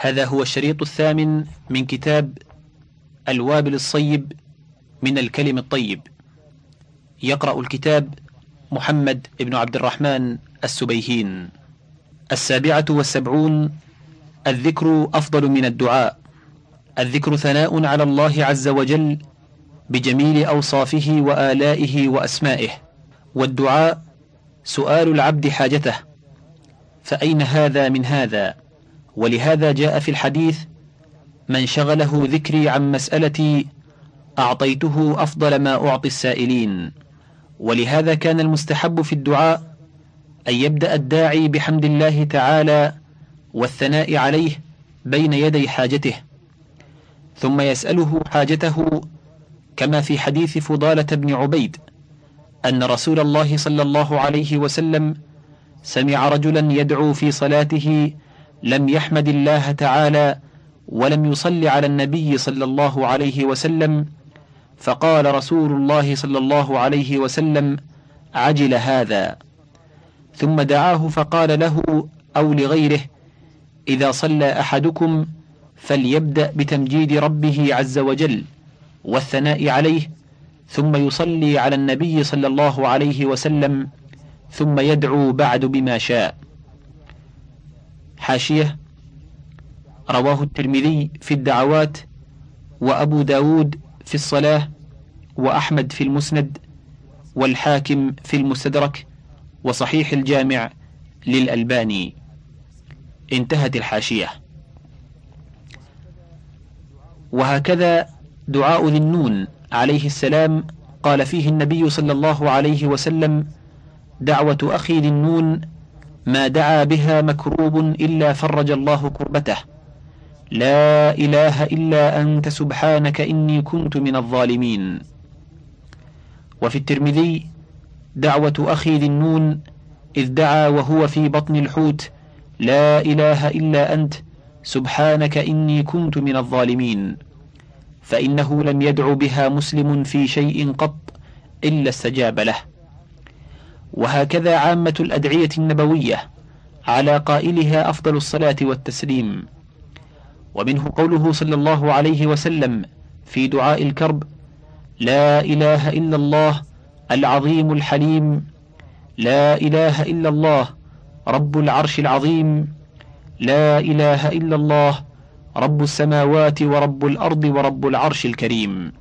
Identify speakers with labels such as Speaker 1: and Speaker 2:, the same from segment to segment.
Speaker 1: هذا هو الشريط الثامن من كتاب الوابل الصيب من الكلم الطيب. يقرأ الكتاب محمد بن عبد الرحمن السبيهين. السابعة والسبعون الذكر أفضل من الدعاء. الذكر ثناء على الله عز وجل بجميل أوصافه وآلائه وأسمائه. والدعاء سؤال العبد حاجته. فأين هذا من هذا؟ ولهذا جاء في الحديث من شغله ذكري عن مسألتي أعطيته أفضل ما أعطي السائلين. ولهذا كان المستحب في الدعاء أن يبدأ الداعي بحمد الله تعالى والثناء عليه بين يدي حاجته. ثم يسأله حاجته كما في حديث فضالة بن عبيد أن رسول الله صلى الله عليه وسلم سمع رجلا يدعو في صلاته لم يحمد الله تعالى ولم يصل على النبي صلى الله عليه وسلم فقال رسول الله صلى الله عليه وسلم عجل هذا. ثم دعاه فقال له أو لغيره إذا صلى أحدكم فليبدأ بتمجيد ربه عز وجل والثناء عليه ثم يصلي على النبي صلى الله عليه وسلم ثم يدعو بعد بما شاء. حاشية رواه الترمذي في الدعوات وأبو داود في الصلاة وأحمد في المسند والحاكم في المستدرك وصحيح الجامع للألباني. انتهت الحاشية. وهكذا دعاء ذي النون عليه السلام قال فيه النبي صلى الله عليه وسلم دعوة أخي ذي النون ما دعا بها مكروب إلا فرج الله كربته. لا إله إلا أنت سبحانك إني كنت من الظالمين. وفي الترمذي دعوة أخي ذي النون إذ دعا وهو في بطن الحوت لا إله إلا أنت سبحانك إني كنت من الظالمين. فإنه لم يدع بها مسلم في شيء قط إلا استجاب له. وهكذا عامة الأدعية النبوية على قائلها أفضل الصلاة والتسليم. ومنه قوله صلى الله عليه وسلم في دعاء الكرب لا إله إلا الله العظيم الحليم لا إله إلا الله رب العرش العظيم لا إله إلا الله رب السماوات ورب الأرض ورب العرش الكريم.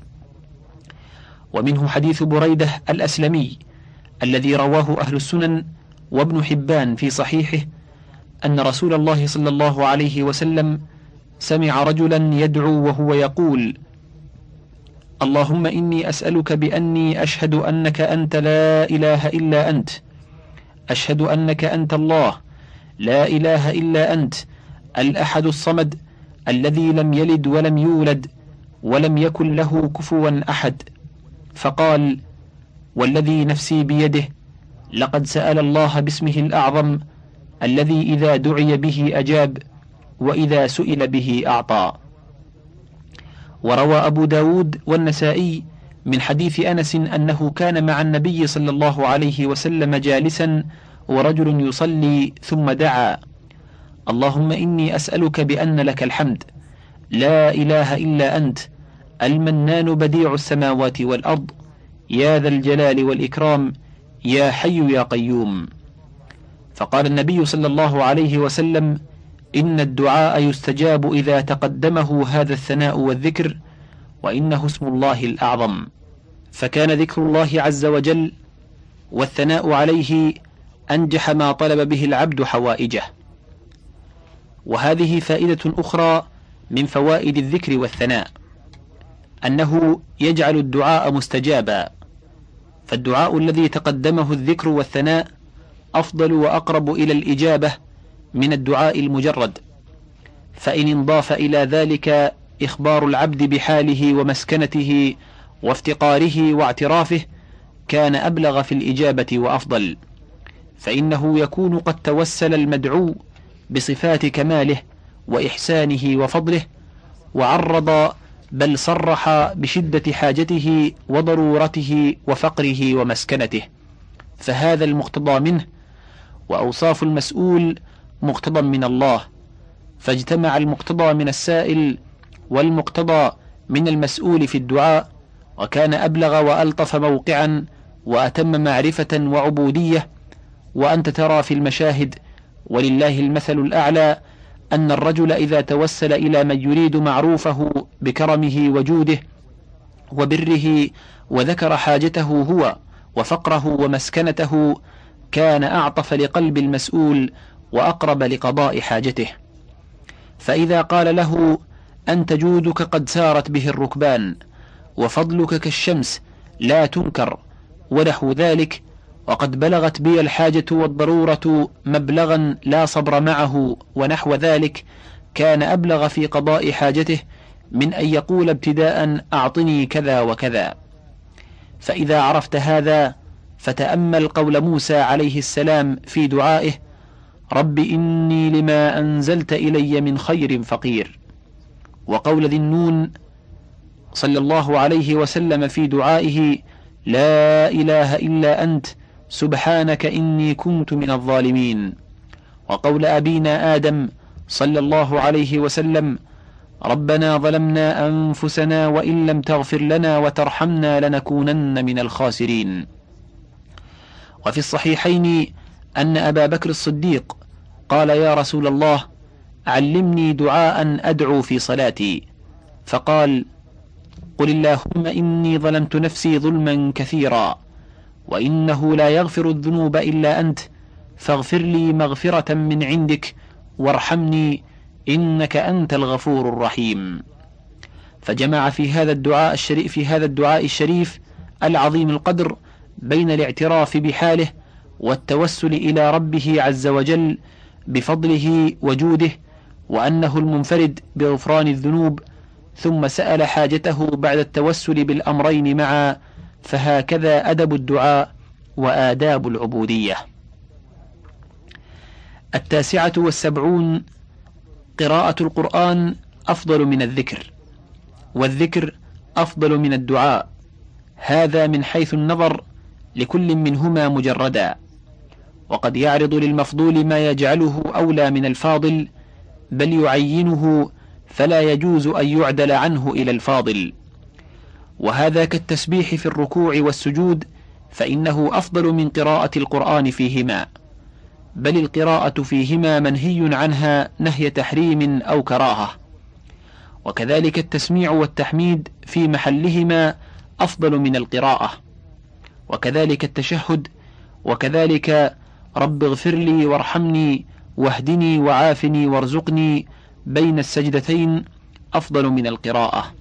Speaker 1: ومنه حديث بريدة الأسلمي الذي رواه أهل السنن وابن حبان في صحيحه أن رسول الله صلى الله عليه وسلم سمع رجلا يدعو وهو يقول اللهم إني أسألك بأني أشهد أنك أنت لا إله إلا أنت أشهد أنك أنت الله لا إله إلا أنت الأحد الصمد الذي لم يلد ولم يولد ولم يكن له كفوا أحد. فقال والذي نفسي بيده لقد سأل الله باسمه الأعظم الذي إذا دعي به أجاب وإذا سئل به أعطى. وروى أبو داود والنسائي من حديث أنس أنه كان مع النبي صلى الله عليه وسلم جالسا ورجل يصلي ثم دعا. اللهم إني أسألك بأن لك الحمد. لا إله إلا أنت المنان بديع السماوات والأرض. يا ذا الجلال والإكرام يا حي يا قيوم. فقال النبي صلى الله عليه وسلم إن الدعاء يستجاب إذا تقدمه هذا الثناء والذكر وإنه اسم الله الأعظم. فكان ذكر الله عز وجل والثناء عليه أنجح ما طلب به العبد حوائجه. وهذه فائدة أخرى من فوائد الذكر والثناء أنه يجعل الدعاء مستجابا. فالدعاء الذي تقدمه الذكر والثناء أفضل وأقرب إلى الإجابة من الدعاء المجرد. فإن انضاف إلى ذلك إخبار العبد بحاله ومسكنته وافتقاره واعترافه كان أبلغ في الإجابة وأفضل. فإنه يكون قد توسل المدعو بصفات كماله وإحسانه وفضله وعرض بل صرح بشدة حاجته وضرورته وفقره ومسكنته. فهذا المقتضى منه وأوصاف المسؤول مقتضى من الله. فاجتمع المقتضى من السائل والمقتضى من المسؤول في الدعاء وكان أبلغ وألطف موقعا وأتم معرفة وعبودية. وأنت ترى في المشاهد ولله المثل الأعلى أن الرجل إذا توسل إلى من يريد معروفه بكرمه وجوده وبره وذكر حاجته هو وفقره ومسكنته كان أعطف لقلب المسؤول وأقرب لقضاء حاجته. فإذا قال له أنت جودك قد سارت به الركبان وفضلك كالشمس لا تنكر ونحو ذلك وقد بلغت بي الحاجة والضرورة مبلغا لا صبر معه ونحو ذلك كان أبلغ في قضاء حاجته من أن يقول ابتداء أعطني كذا وكذا. فإذا عرفت هذا فتأمل قول موسى عليه السلام في دعائه رب إني لما أنزلت إلي من خير فقير. وقول ذي النون صلى الله عليه وسلم في دعائه لا إله إلا أنت سبحانك إني كنت من الظالمين. وقول أبينا آدم صلى الله عليه وسلم ربنا ظلمنا أنفسنا وإن لم تغفر لنا وترحمنا لنكونن من الخاسرين. وفي الصحيحين أن أبا بكر الصديق قال يا رسول الله علمني دعاء أدعو في صلاتي. فقال قل اللهم إني ظلمت نفسي ظلما كثيرا. وإنه لا يغفر الذنوب إلا أنت. فاغفر لي مغفرة من عندك وارحمني إنك أنت الغفور الرحيم. فجمع في هذا الدعاء الشريف في هذا الدعاء الشريف العظيم القدر بين الاعتراف بحاله والتوسل إلى ربه عز وجل بفضله وجوده وأنه المنفرد بغفران الذنوب ثم سأل حاجته بعد التوسل بالأمرين معا فهكذا أدب الدعاء وآداب العبودية. التاسعة والسبعون قراءة القرآن أفضل من الذكر والذكر أفضل من الدعاء. هذا من حيث النظر لكل منهما مجردا وقد يعرض للمفضول ما يجعله أولى من الفاضل بل يعينه فلا يجوز أن يعدل عنه إلى الفاضل. وهذا كالتسبيح في الركوع والسجود فإنه أفضل من قراءة القرآن فيهما. بل القراءة فيهما منهي عنها نهي تحريم أو كراهة. وكذلك التسميع والتحميد في محلهما أفضل من القراءة. وكذلك التشهد وكذلك رب اغفر لي وارحمني واهدني وعافني وارزقني بين السجدتين أفضل من القراءة.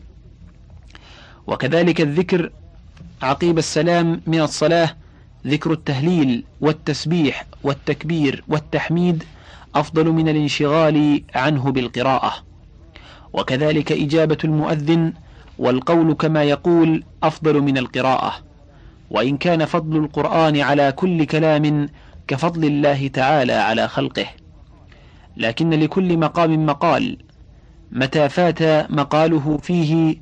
Speaker 1: وكذلك الذكر عقيب السلام من الصلاة ذكر التهليل والتسبيح والتكبير والتحميد أفضل من الانشغال عنه بالقراءة. وكذلك إجابة المؤذن والقول كما يقول أفضل من القراءة. وإن كان فضل القرآن على كل كلام كفضل الله تعالى على خلقه. لكن لكل مقام مقال متى فات مقاله فيه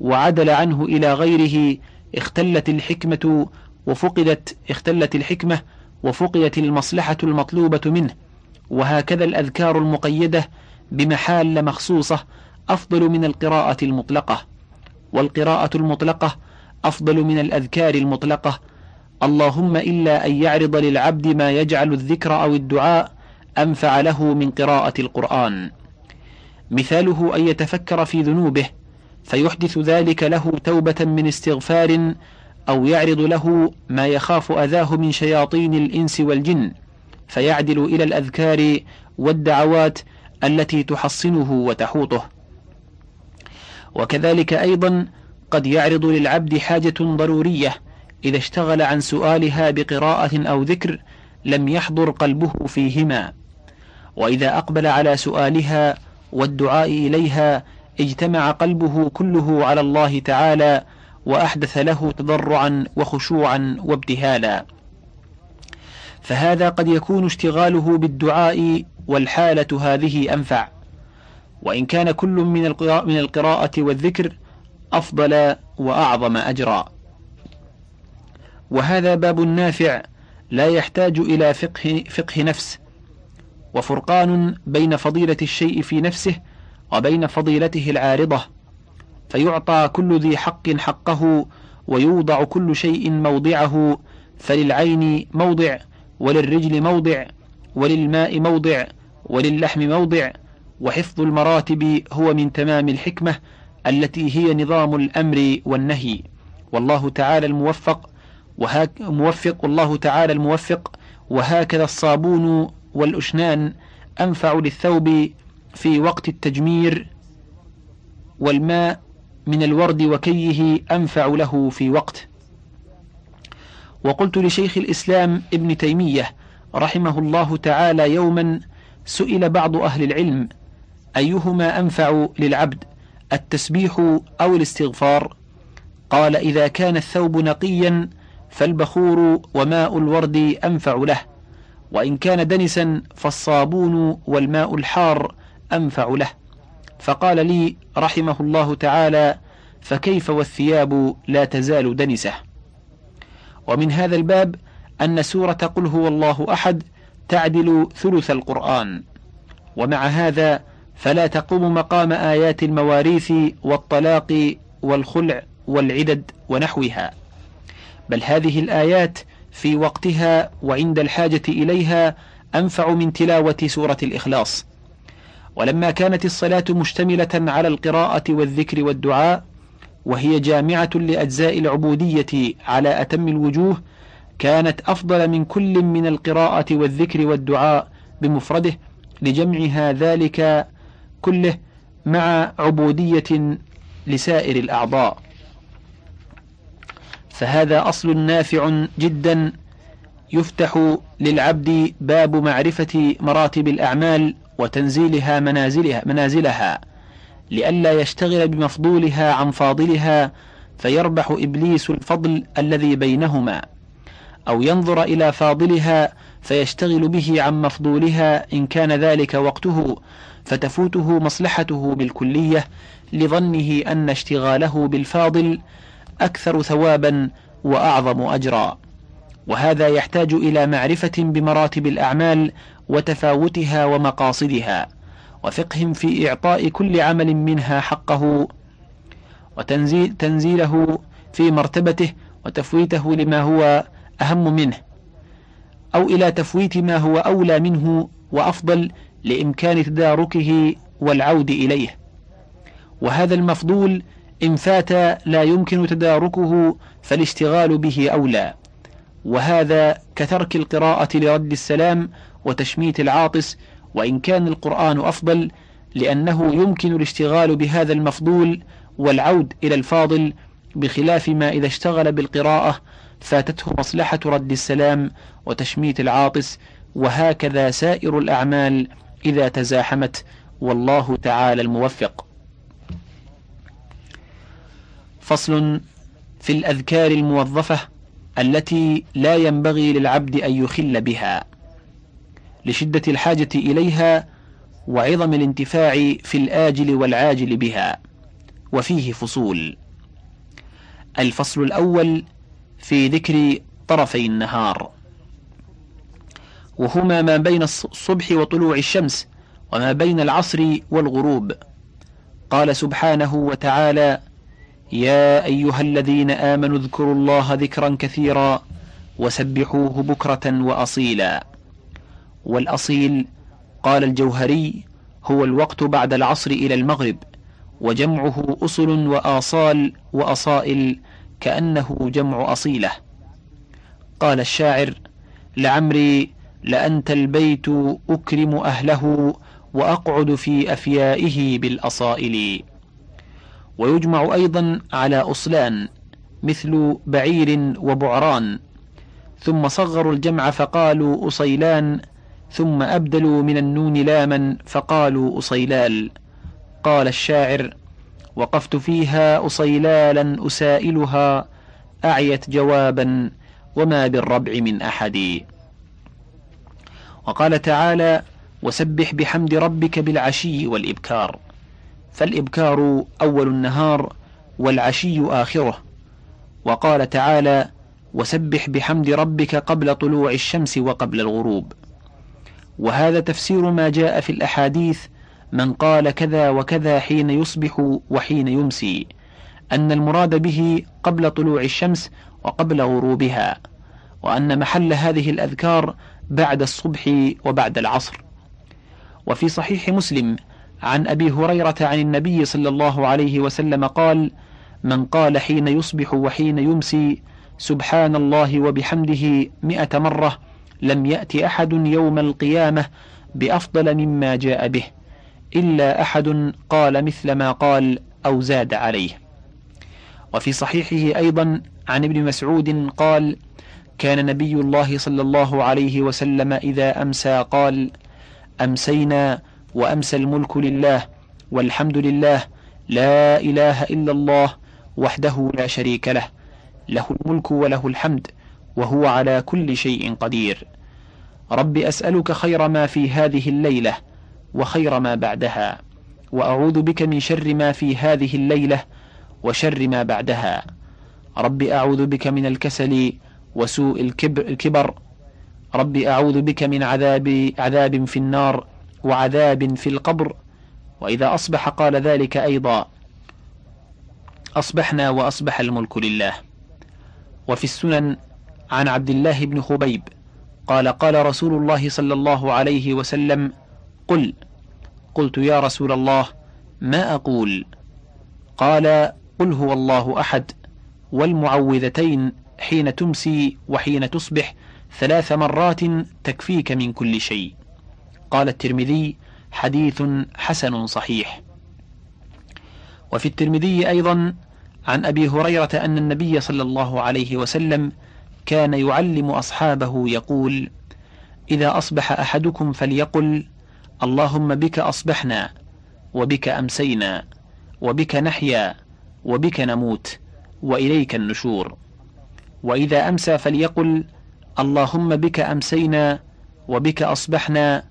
Speaker 1: وعدل عنه إلى غيره اختلت الحكمة وفقدت اختلت الحكمة وفقدت المصلحة المطلوبة منه. وهكذا الأذكار المقيدة بمحال مخصوصة أفضل من القراءة المطلقة. والقراءة المطلقة أفضل من الأذكار المطلقة. اللهم إلا أن يعرض للعبد ما يجعل الذكر أو الدعاء أنفع له من قراءة القرآن. مثاله أن يتفكر في ذنوبه فيحدث ذلك له توبة من استغفار أو يعرض له ما يخاف أذاه من شياطين الإنس والجن فيعدل إلى الأذكار والدعوات التي تحصنه وتحوطه. وكذلك أيضا قد يعرض للعبد حاجة ضرورية إذا اشتغل عن سؤالها بقراءة أو ذكر لم يحضر قلبه فيهما. وإذا أقبل على سؤالها والدعاء إليها اجتمع قلبه كله على الله تعالى وأحدث له تضرعا وخشوعا وابتهالا. فهذا قد يكون اشتغاله بالدعاء والحالة هذه أنفع. وإن كان كل من من القراءة والذكر أفضل وأعظم أجرا. وهذا باب نافع لا يحتاج إلى فقه, فقه نفس. وفرقان بين فضيلة الشيء في نفسه وبين فضيلته العارضة فيعطى كل ذي حق حقه ويوضع كل شيء موضعه فللعين موضع وللرجل موضع وللماء موضع وللحم موضع وحفظ المراتب هو من تمام الحكمة التي هي نظام الأمر والنهي. والله تعالى الموفق وهاك موفق الله تعالى الموفق وهكذا الصابون والأشنان أنفع للثوب في وقت التجمير والماء من الورد وكيه أنفع له في وقت. وقلت لشيخ الإسلام ابن تيمية رحمه الله تعالى يوما سئل بعض أهل العلم أيهما أنفع للعبد التسبيح أو الاستغفار؟ قال إذا كان الثوب نقيا فالبخور وماء الورد أنفع له وإن كان دنسا فالصابون والماء الحار أنفع له. فقال لي رحمه الله تعالى فكيف والثياب لا تزال دنسة؟ ومن هذا الباب أن سورة قل هو الله أحد تعدل ثلث القرآن. ومع هذا فلا تقوم مقام آيات المواريث والطلاق والخلع والعدد ونحوها. بل هذه الآيات في وقتها وعند الحاجة إليها أنفع من تلاوة سورة الإخلاص. ولما كانت الصلاة مشتملة على القراءة والذكر والدعاء وهي جامعة لأجزاء العبودية على أتم الوجوه كانت أفضل من كل من القراءة والذكر والدعاء بمفرده لجمعها ذلك كله مع عبودية لسائر الأعضاء. فهذا أصل نافع جدا يفتح للعبد باب معرفة مراتب الأعمال وتنزيلها منازلها منازلها لئلا يشتغل بمفضولها عن فاضلها فيربح إبليس الفضل الذي بينهما. أو ينظر إلى فاضلها فيشتغل به عن مفضولها إن كان ذلك وقته فتفوته مصلحته بالكلية لظنه أن اشتغاله بالفاضل أكثر ثوابا وأعظم أجرا. وهذا يحتاج إلى معرفة بمراتب الأعمال وتفاوتها ومقاصدها وفقه في إعطاء كل عمل منها حقه وتنزيل تنزيله في مرتبته وتفويته لما هو أهم منه أو إلى تفويت ما هو أولى منه وأفضل لإمكان تداركه والعود إليه. وهذا المفضول إن فات لا يمكن تداركه فالاشتغال به أولى. وهذا كترك القراءة لرد السلام وتشميت العاطس وإن كان القرآن أفضل لأنه يمكن الاشتغال بهذا المفضول والعود إلى الفاضل بخلاف ما إذا اشتغل بالقراءة فاتته مصلحة رد السلام وتشميت العاطس وهكذا سائر الأعمال إذا تزاحمت والله تعالى الموفق. فصل في الأذكار الموظفة التي لا ينبغي للعبد أن يخل بها لشدة الحاجة إليها وعظم الانتفاع في الآجل والعاجل بها وفيه فصول. الفصل الأول في ذكر طرفي النهار وهما ما بين الصبح وطلوع الشمس وما بين العصر والغروب. قال سبحانه وتعالى يا أيها الذين آمنوا اذكروا الله ذكرا كثيرا وسبحوه بكرة وأصيلا. والأصيل قال الجوهري هو الوقت بعد العصر إلى المغرب وجمعه أصل وآصال وأصائل كأنه جمع أصيلة. قال الشاعر لعمري لأنت البيت أكرم أهله وأقعد في أفيائه بالأصائل. ويجمع أيضا على أصلان مثل بعير وبعران. ثم صغروا الجمع فقالوا أصيلان ثم أبدلوا من النون لاما فقالوا أصيلال. قال الشاعر وقفت فيها أصيلالا أسائلها أعيت جوابا وما بالربع من أحد. وقال تعالى وسبح بحمد ربك بالعشي والإبكار. فالإبكار أول النهار والعشي آخره. وقال تعالى وسبح بحمد ربك قبل طلوع الشمس وقبل الغروب. وهذا تفسير ما جاء في الأحاديث من قال كذا وكذا حين يصبح وحين يمسي. أن المراد به قبل طلوع الشمس وقبل غروبها. وأن محل هذه الأذكار بعد الصبح وبعد العصر. وفي صحيح مسلم عن أبي هريرة عن النبي صلى الله عليه وسلم قال من قال حين يصبح وحين يمسي سبحان الله وبحمده مئة مرة لم يأت أحد يوم القيامة بأفضل مما جاء به إلا أحد قال مثل ما قال أو زاد عليه. وفي صحيحه أيضا عن ابن مسعود قال كان نبي الله صلى الله عليه وسلم إذا أمسى قال أمسينا وأمسى الملك لله والحمد لله لا إله إلا الله وحده لا شريك له. له الملك وله الحمد وهو على كل شيء قدير. رب أسألك خير ما في هذه الليلة وخير ما بعدها وأعوذ بك من شر ما في هذه الليلة وشر ما بعدها. رب أعوذ بك من الكسل وسوء الكبر رب أعوذ بك من عذاب عذاب في النار وعذاب في القبر وإذا أصبح قال ذلك أيضا أصبحنا وأصبح الملك لله. وفي السنن عن عبد الله بن خبيب قال قال رسول الله صلى الله عليه وسلم قل قلت يا رسول الله ما أقول؟ قال قل هو الله أحد والمعوذتين حين تمسي وحين تصبح ثلاث مرات تكفيك من كل شيء. قال الترمذي حديث حسن صحيح. وفي الترمذي أيضا عن أبي هريرة أن النبي صلى الله عليه وسلم كان يعلم أصحابه يقول إذا أصبح أحدكم فليقل اللهم بك أصبحنا وبك أمسينا وبك نحيا وبك نموت وإليك النشور. وإذا أمسى فليقل اللهم بك أمسينا وبك أصبحنا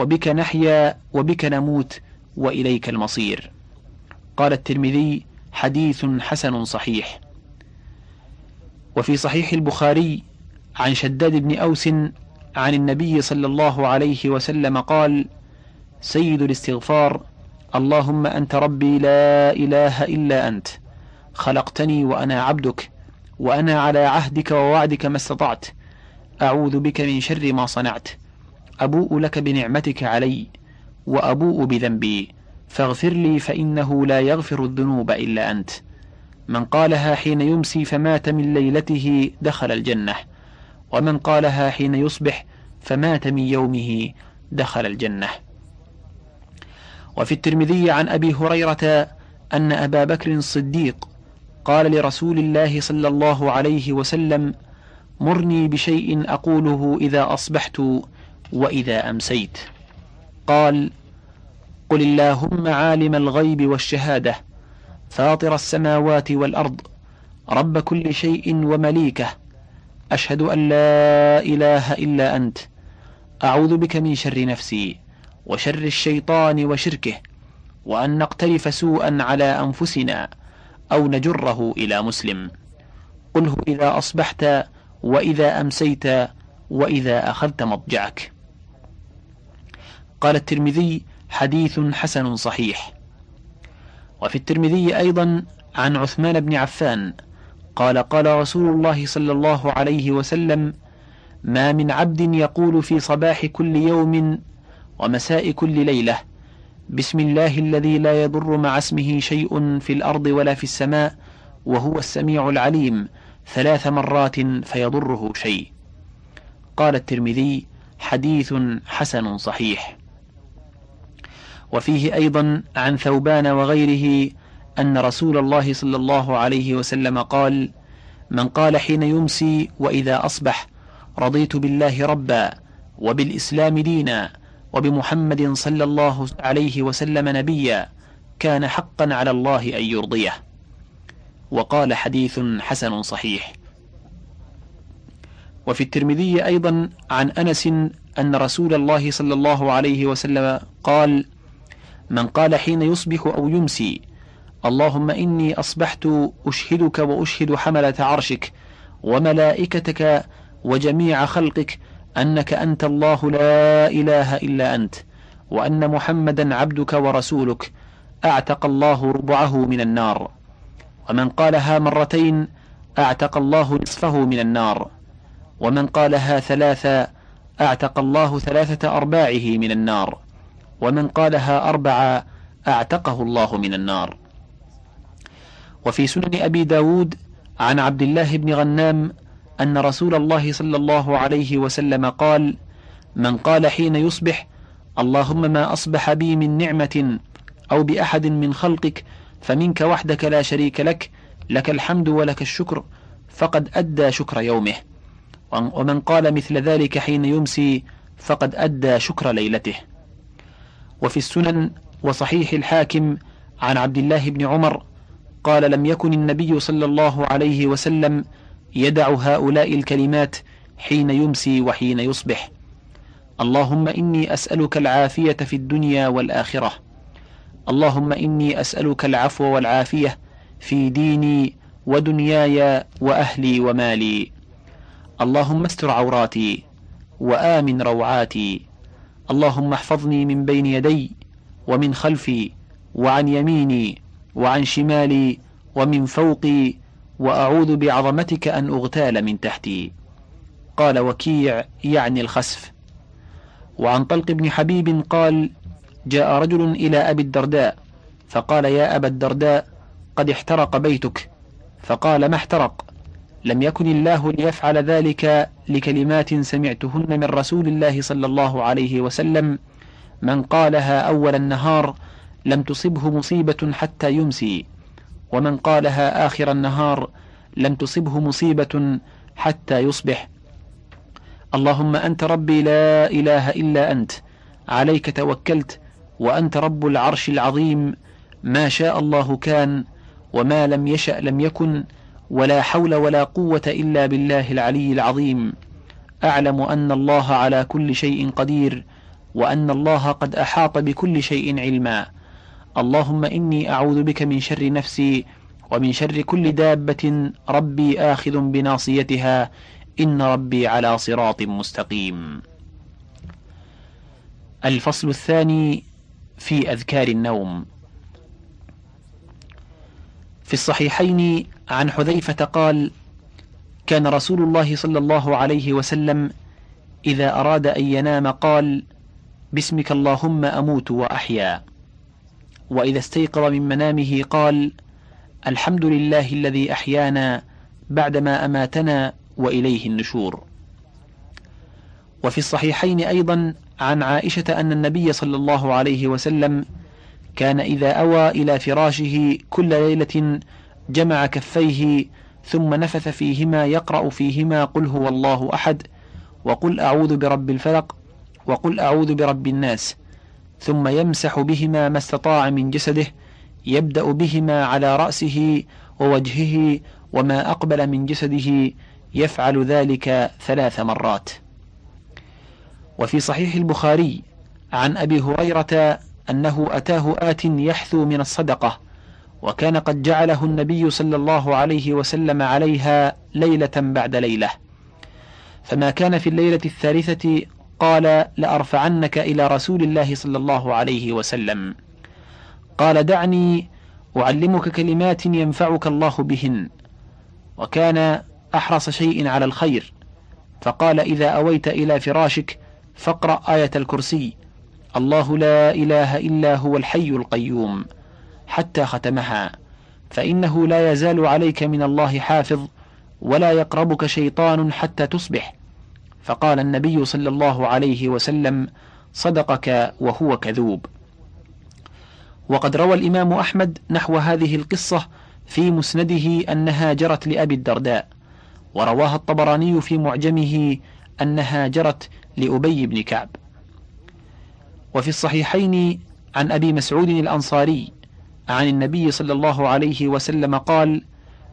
Speaker 1: وبك نحيا وبك نموت وإليك المصير. قال الترمذي حديث حسن صحيح. وفي صحيح البخاري عن شداد بن أوس عن النبي صلى الله عليه وسلم قال سيد الاستغفار اللهم أنت ربي لا إله إلا أنت خلقتني وأنا عبدك وأنا على عهدك ووعدك ما استطعت أعوذ بك من شر ما صنعت أبوء لك بنعمتك علي وأبوء بذنبي. فاغفر لي فإنه لا يغفر الذنوب إلا أنت. من قالها حين يمسي فمات من ليلته دخل الجنة. ومن قالها حين يصبح فمات من يومه دخل الجنة. وفي الترمذي عن أبي هريرة أن أبا بكر الصديق قال لرسول الله صلى الله عليه وسلم مرني بشيء أقوله إذا أصبحت وإذا أمسيت. قال قل اللهم عالم الغيب والشهادة فاطر السماوات والأرض رب كل شيء ومليكه أشهد أن لا إله إلا أنت أعوذ بك من شر نفسي وشر الشيطان وشركه وأن نقترف سوءا على أنفسنا أو نجره إلى مسلم. قله إذا أصبحت وإذا أمسيت وإذا أخذت مضجعك. قال الترمذي حديث حسن صحيح. وفي الترمذي أيضا عن عثمان بن عفان قال قال رسول الله صلى الله عليه وسلم ما من عبد يقول في صباح كل يوم ومساء كل ليلة بسم الله الذي لا يضر مع اسمه شيء في الأرض ولا في السماء وهو السميع العليم ثلاث مرات فيضره شيء. قال الترمذي حديث حسن صحيح. وفيه أيضا عن ثوبان وغيره أن رسول الله صلى الله عليه وسلم قال من قال حين يمسي وإذا أصبح رضيت بالله ربا وبالإسلام دينا وبمحمد صلى الله عليه وسلم نبيا كان حقا على الله أن يرضيه. وقال حديث حسن صحيح. وفي الترمذي أيضا عن أنس أن رسول الله صلى الله عليه وسلم قال من قال حين يصبح أو يمسي اللهم إني أصبحت أشهدك وأشهد حملة عرشك وملائكتك وجميع خلقك أنك أنت الله لا إله إلا أنت وأن محمدا عبدك ورسولك أعتق الله ربعه من النار. ومن قالها مرتين أعتق الله نصفه من النار. ومن قالها ثلاثا أعتق الله ثلاثة أرباعه من النار. ومن قالها أربعة أعتقه الله من النار. وفي سنن أبي داود عن عبد الله بن غنام أن رسول الله صلى الله عليه وسلم قال من قال حين يصبح اللهم ما أصبح بي من نعمة أو بأحد من خلقك فمنك وحدك لا شريك لك لك الحمد ولك الشكر فقد أدى شكر يومه. ومن قال مثل ذلك حين يمسي فقد أدى شكر ليلته. وفي السنن وصحيح الحاكم عن عبد الله بن عمر قال لم يكن النبي صلى الله عليه وسلم يدع هؤلاء الكلمات حين يمسي وحين يصبح. اللهم إني أسألك العافية في الدنيا والآخرة. اللهم إني أسألك العفو والعافية في ديني ودنياي وأهلي ومالي. اللهم استر عوراتي وآمن روعاتي. اللهم احفظني من بين يدي ومن خلفي وعن يميني وعن شمالي ومن فوقي وأعوذ بعظمتك أن أغتال من تحتي. قال وكيع يعني الخسف. وعن طلق بن حبيب قال جاء رجل إلى أبي الدرداء فقال يا أبا الدرداء قد احترق بيتك. فقال ما احترق؟ لم يكن الله ليفعل ذلك لكلمات سمعتهن من رسول الله صلى الله عليه وسلم. من قالها أول النهار لم تصبه مصيبة حتى يمسي. ومن قالها آخر النهار لم تصبه مصيبة حتى يصبح. اللهم أنت ربي لا إله إلا أنت. عليك توكلت وأنت رب العرش العظيم. ما شاء الله كان وما لم يشأ لم يكن. ولا حول ولا قوة إلا بالله العلي العظيم. أعلم أن الله على كل شيء قدير وأن الله قد أحاط بكل شيء علما. اللهم إني أعوذ بك من شر نفسي ومن شر كل دابة ربي آخذ بناصيتها. إن ربي على صراط مستقيم. الفصل الثاني في أذكار النوم. في الصحيحين عن حذيفة قال كان رسول الله صلى الله عليه وسلم إذا أراد أن ينام قال باسمك اللهم أموت وأحيا. وإذا استيقظ من منامه قال الحمد لله الذي أحيانا بعدما أماتنا وإليه النشور. وفي الصحيحين أيضا عن عائشة أن النبي صلى الله عليه وسلم كان إذا أوى إلى فراشه كل ليلة جمع كفيه ثم نفث فيهما يقرأ فيهما قل هو الله أحد وقل أعوذ برب الفلق وقل أعوذ برب الناس ثم يمسح بهما ما استطاع من جسده يبدأ بهما على رأسه ووجهه وما أقبل من جسده يفعل ذلك ثلاث مرات. وفي صحيح البخاري عن أبي هريرة أنه أتاه آت يحثو من الصدقة وكان قد جعله النبي صلى الله عليه وسلم عليها ليلة بعد ليلة. فما كان في الليلة الثالثة قال لأرفعنك إلى رسول الله صلى الله عليه وسلم. قال دعني أعلمك كلمات ينفعك الله بهن وكان أحرص شيء على الخير فقال إذا أويت إلى فراشك فاقرأ آية الكرسي. الله لا إله إلا هو الحي القيوم حتى ختمها فإنه لا يزال عليك من الله حافظ ولا يقربك شيطان حتى تصبح. فقال النبي صلى الله عليه وسلم صدقك وهو كذوب. وقد روى الإمام أحمد نحو هذه القصة في مسنده أنها جرت لأبي الدرداء ورواها الطبراني في معجمه أنها جرت لأبي بن كعب. وفي الصحيحين عن أبي مسعود الأنصاري عن النبي صلى الله عليه وسلم قال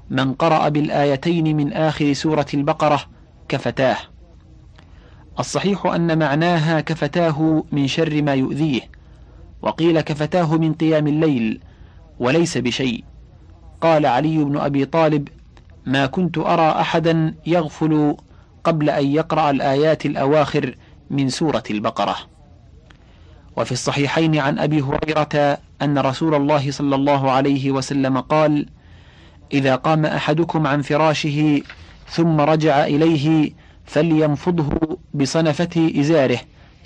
Speaker 1: من قرأ بالآيتين من آخر سورة البقرة كفتاه الصحيح أن معناها كفتاه من شر ما يؤذيه وقيل كفتاه من قيام الليل وليس بشيء. قال علي بن أبي طالب ما كنت أرى أحدا يغفل قبل أن يقرأ الآيات الأواخر من سورة البقرة وفي الصحيحين عن أبي هريرة أن رسول الله صلى الله عليه وسلم قال إذا قام أحدكم عن فراشه ثم رجع إليه فلينفضه بصنفة إزاره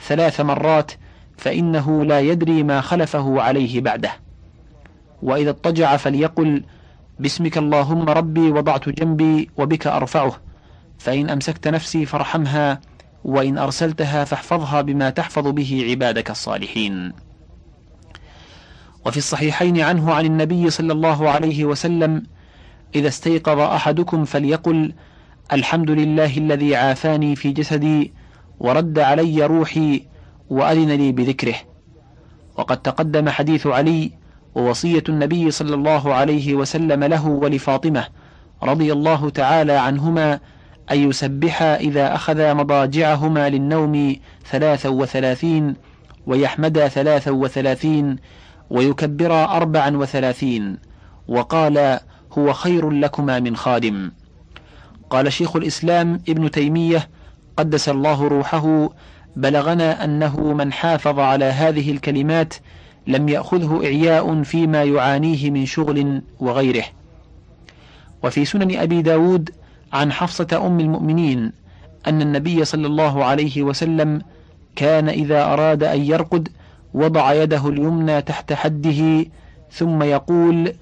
Speaker 1: ثلاث مرات فإنه لا يدري ما خلفه عليه بعده. وإذا اضطجع فليقل باسمك اللهم ربي وضعت جنبي وبك أرفعه فإن أمسكت نفسي فارحمها وإن أرسلتها فاحفظها بما تحفظ به عبادك الصالحين. وفي الصحيحين عنه عن النبي صلى الله عليه وسلم إذا استيقظ أحدكم فليقل الحمد لله الذي عافاني في جسدي ورد علي روحي وأذن لي بذكره. وقد تقدم حديث علي ووصية النبي صلى الله عليه وسلم له ولفاطمة رضي الله تعالى عنهما أن يسبحا إذا أخذا مضاجعهما للنوم ثلاثا وثلاثين ويحمدا ثلاثا وثلاثين ويكبرا أربعا وثلاثين. وقال هو خير لكما من خادم. قال شيخ الإسلام ابن تيمية قدس الله روحه بلغنا أنه من حافظ على هذه الكلمات لم يأخذه إعياء فيما يعانيه من شغل وغيره. وفي سنن أبي داود عن حفصة أم المؤمنين أن النبي صلى الله عليه وسلم كان إذا أراد أن يرقد وضع يده اليمنى تحت حده ثم يقول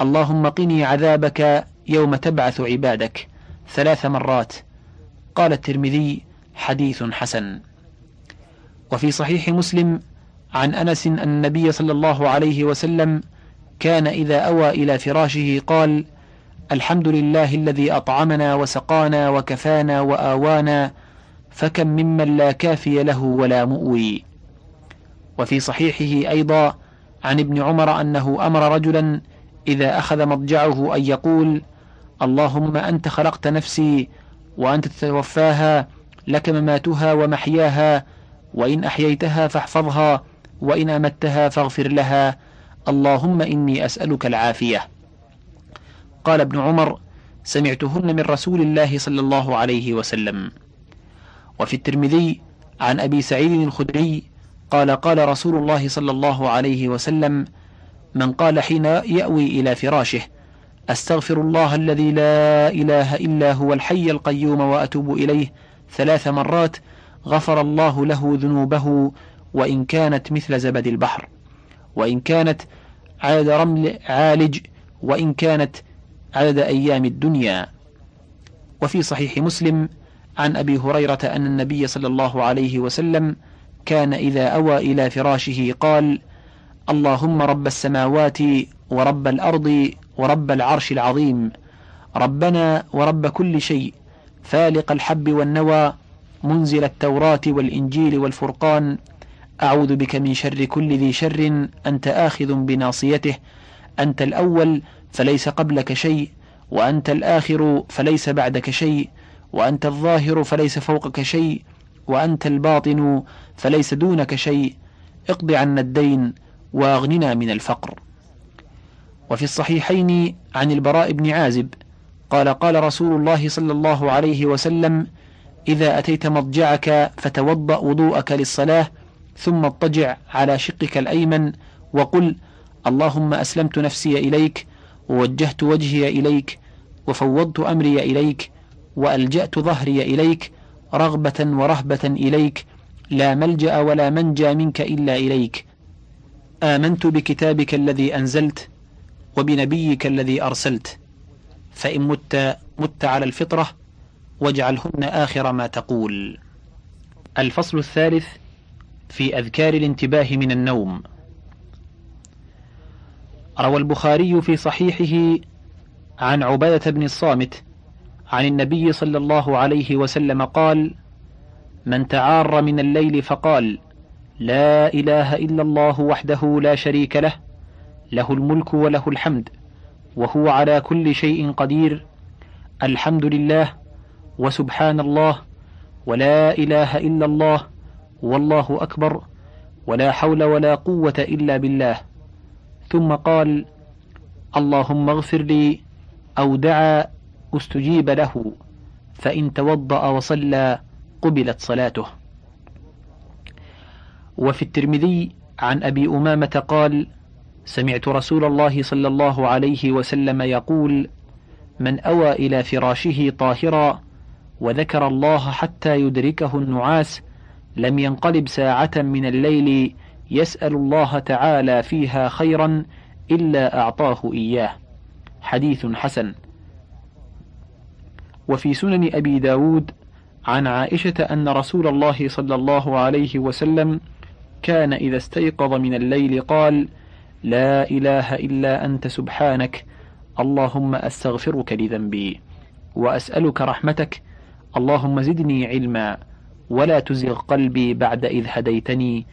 Speaker 1: اللهم قني عذابك يوم تبعث عبادك ثلاث مرات. قال الترمذي حديث حسن. وفي صحيح مسلم عن أنس أن النبي صلى الله عليه وسلم كان إذا أوى إلى فراشه قال الحمد لله الذي أطعمنا وسقانا وكفانا وآوانا فكم ممن لا كافي له ولا مؤوي. وفي صحيحه أيضا عن ابن عمر أنه أمر رجلا إذا أخذ مضجعه أن يقول اللهم أنت خلقت نفسي وأنت تتوفاها لك مماتها ومحياها وإن أحييتها فاحفظها وإن أمتها فاغفر لها اللهم إني أسألك العافية. قال ابن عمر سمعتهن من رسول الله صلى الله عليه وسلم. وفي الترمذي عن أبي سعيد الخدري قال قال رسول الله صلى الله عليه وسلم من قال حين يأوي إلى فراشه أستغفر الله الذي لا إله إلا هو الحي القيوم وأتوب إليه ثلاث مرات غفر الله له ذنوبه وإن كانت مثل زبد البحر وإن كانت عدد رمل عالج وإن كانت عدد أيام الدنيا. وفي صحيح مسلم عن أبي هريرة أن النبي صلى الله عليه وسلم كان إذا أوى إلى فراشه قال اللهم رب السماوات ورب الأرض ورب العرش العظيم. ربنا ورب كل شيء. فالق الحب والنوى. منزل التوراة والإنجيل والفرقان. أعوذ بك من شر كل ذي شر. أنت آخذ بناصيته. أنت الأول فليس قبلك شيء وأنت الآخر فليس بعدك شيء وأنت الظاهر فليس فوقك شيء وأنت الباطن فليس دونك شيء. اقض عنا الدين وأغننا من الفقر. وفي الصحيحين عن البراء بن عازب قال قال رسول الله صلى الله عليه وسلم إذا أتيت مضجعك فتوضأ وضوءك للصلاة ثم اضطجع على شقك الأيمن وقل اللهم أسلمت نفسي إليك ووجهت وجهي إليك وفوضت أمري إليك وألجأت ظهري إليك رغبة ورهبة إليك لا ملجأ ولا منجى منك إلا إليك. آمنت بكتابك الذي أنزلت وبنبيك الذي أرسلت. فإن مت مت على الفطرة واجعلهن آخر ما تقول. الفصل الثالث في أذكار الانتباه من النوم. روى البخاري في صحيحه عن عبادة بن الصامت عن النبي صلى الله عليه وسلم قال من تعار من الليل فقال لا إله إلا الله وحده لا شريك له له الملك وله الحمد وهو على كل شيء قدير الحمد لله وسبحان الله ولا إله إلا الله والله أكبر ولا حول ولا قوة إلا بالله. ثم قال اللهم اغفر لي أو دعا أستجيب له فإن توضأ وصلى قبلت صلاته. وفي الترمذي عن أبي أمامة قال سمعت رسول الله صلى الله عليه وسلم يقول من أوى إلى فراشه طاهرا وذكر الله حتى يدركه النعاس لم ينقلب ساعة من الليل يسأل الله تعالى فيها خيرا إلا أعطاه إياه. حديث حسن. وفي سنن أبي داود عن عائشة أن رسول الله صلى الله عليه وسلم كان إذا استيقظ من الليل قال لا إله إلا أنت سبحانك. اللهم أستغفرك لذنبي وأسألك رحمتك. اللهم زدني علما ولا تزغ قلبي بعد إذ هديتني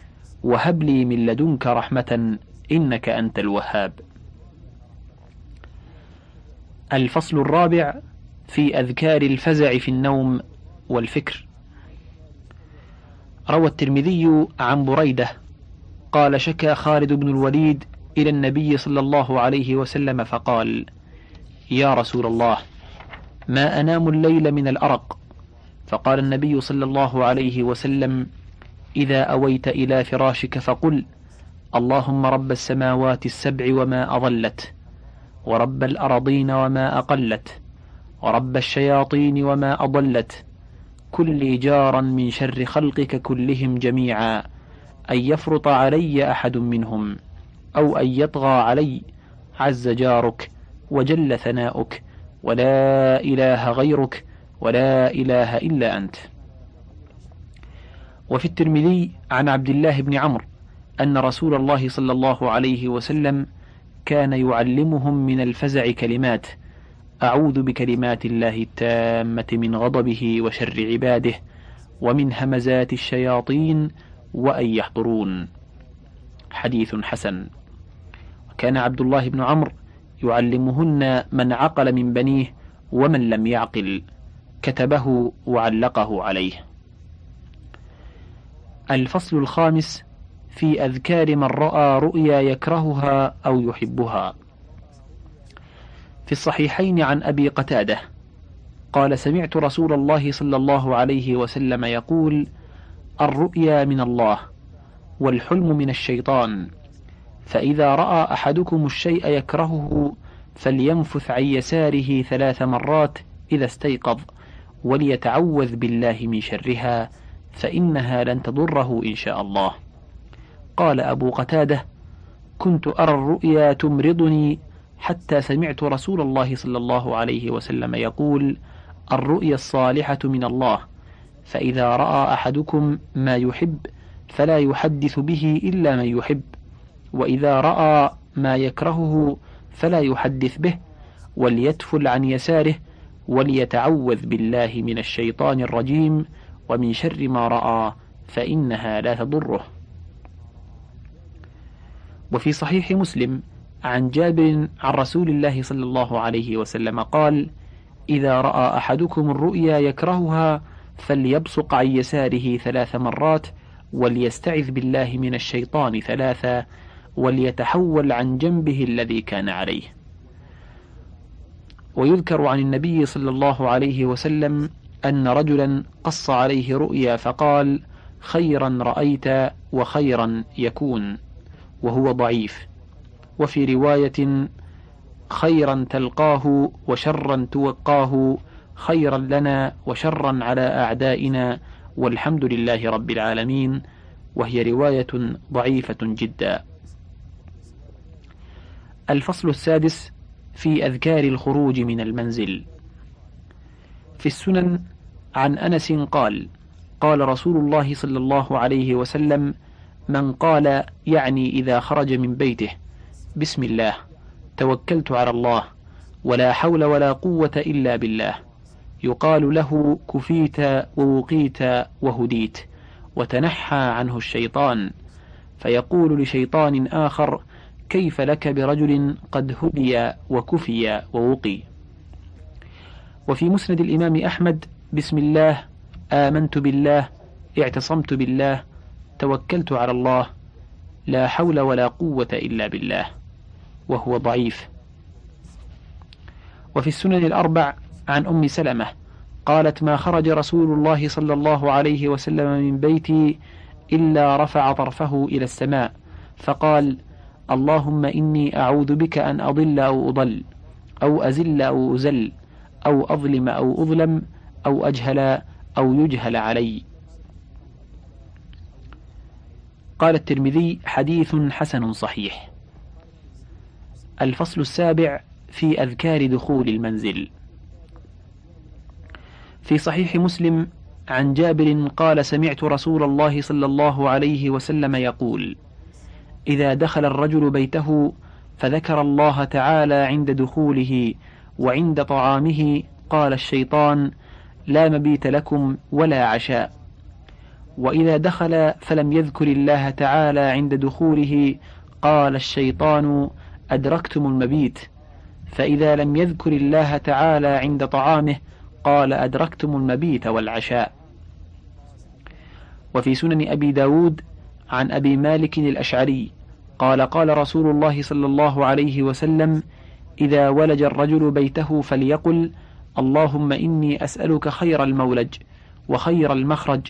Speaker 1: وهب لي من لدنك رحمة إنك أنت الوهاب. الفصل الرابع في أذكار الفزع في النوم والفكر. روى الترمذي عن بريدة قال شكى خالد بن الوليد إلى النبي صلى الله عليه وسلم فقال: يا رسول الله ما أنام الليل من الأرق فقال النبي صلى الله عليه وسلم إذا أويت إلى فراشك فقل اللهم رب السماوات السبع وما أضلت ورب الأرضين وما أقلت ورب الشياطين وما أضلت كل جارا من شر خلقك كلهم جميعا أن يفرط علي أحد منهم أو أن يطغى علي عز جارك وجل ثناؤك ولا إله غيرك ولا إله إلا أنت. وفي الترمذي عن عبد الله بن عمرو أن رسول الله صلى الله عليه وسلم كان يعلمهم من الفزع كلمات أعوذ بكلمات الله التامة من غضبه وشر عباده ومن همزات الشياطين وأن يحضرون. حديث حسن. وكان عبد الله بن عمرو يعلمهن من عقل من بنيه ومن لم يعقل كتبه وعلقه عليه. الفصل الخامس في أذكار من رأى رؤيا يكرهها أو يحبها. في الصحيحين عن أبي قتادة قال سمعت رسول الله صلى الله عليه وسلم يقول الرؤيا من الله والحلم من الشيطان فإذا رأى أحدكم الشيء يكرهه فلينفث عن يساره ثلاث مرات إذا استيقظ وليتعوذ بالله من شرها فإنها لن تضره إن شاء الله. قال أبو قتادة: كنت أرى الرؤيا تمرضني حتى سمعت رسول الله صلى الله عليه وسلم يقول: الرؤيا الصالحة من الله، فإذا رأى أحدكم ما يحب فلا يحدث به إلا من يحب، وإذا رأى ما يكرهه فلا يحدث به، وليتفل عن يساره وليتعوذ بالله من الشيطان الرجيم ومن شر ما رأى فإنها لا تضره. وفي صحيح مسلم عن جابر عن رسول الله صلى الله عليه وسلم قال: إذا رأى أحدكم الرؤيا يكرهها فليبصق عن يساره ثلاث مرات وليستعذ بالله من الشيطان ثلاثا وليتحول عن جنبه الذي كان عليه. ويذكر عن النبي صلى الله عليه وسلم أن رجلا قص عليه رؤيا فقال: خيرا رأيت وخيرا يكون، وهو ضعيف. وفي رواية: خيرا تلقاه وشرا توقاه خيرا لنا وشرا على أعدائنا والحمد لله رب العالمين وهي رواية ضعيفة جدا. الفصل السادس في أذكار الخروج من المنزل. في السنن عن أنس قال: قال رسول الله صلى الله عليه وسلم: من قال يعني إذا خرج من بيته بسم الله توكلت على الله ولا حول ولا قوة إلا بالله يقال له كفيت ووقيت وهديت وتنحى عنه الشيطان فيقول لشيطان آخر كيف لك برجل قد هدي وكفي ووقي؟ وفي مسند الإمام أحمد بسم الله آمنت بالله اعتصمت بالله توكلت على الله لا حول ولا قوة إلا بالله وهو ضعيف. وفي السنن الأربع عن أم سلمة قالت ما خرج رسول الله صلى الله عليه وسلم من بيتي إلا رفع طرفه إلى السماء فقال اللهم إني أعوذ بك أن أضل أو أضل أو أزل أو أزل أو أظلم أو أظلم أو أجهل أو يجهل علي. قال الترمذي حديث حسن صحيح. الفصل السابع في أذكار دخول المنزل. في صحيح مسلم عن جابر قال سمعت رسول الله صلى الله عليه وسلم يقول إذا دخل الرجل بيته فذكر الله تعالى عند دخوله وعند طعامه قال الشيطان لا مبيت لكم ولا عشاء. وإذا دخل فلم يذكر الله تعالى عند دخوله قال الشيطان أدركتم المبيت. فإذا لم يذكر الله تعالى عند طعامه قال أدركتم المبيت والعشاء. وفي سنن أبي داود عن أبي مالك الأشعري قال قال رسول الله صلى الله عليه وسلم إذا ولج الرجل بيته فليقل اللهم إني أسألك خير المولج وخير المخرج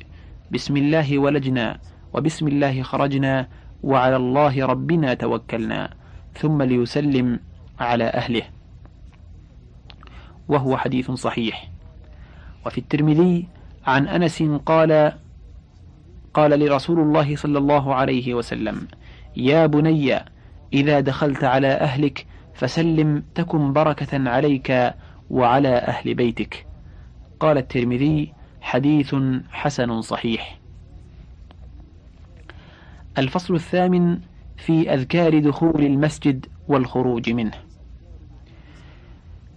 Speaker 1: بسم الله ولجنا وبسم الله خرجنا وعلى الله ربنا توكلنا ثم ليسلم على أهله. وهو حديث صحيح. وفي الترمذي عن أنس قال قال لرسول الله صلى الله عليه وسلم يا بني إذا دخلت على أهلك فسلم تكن بركة عليك وعلى أهل بيتك. قال الترمذي حديث حسن صحيح. الفصل الثامن في أذكار دخول المسجد والخروج منه.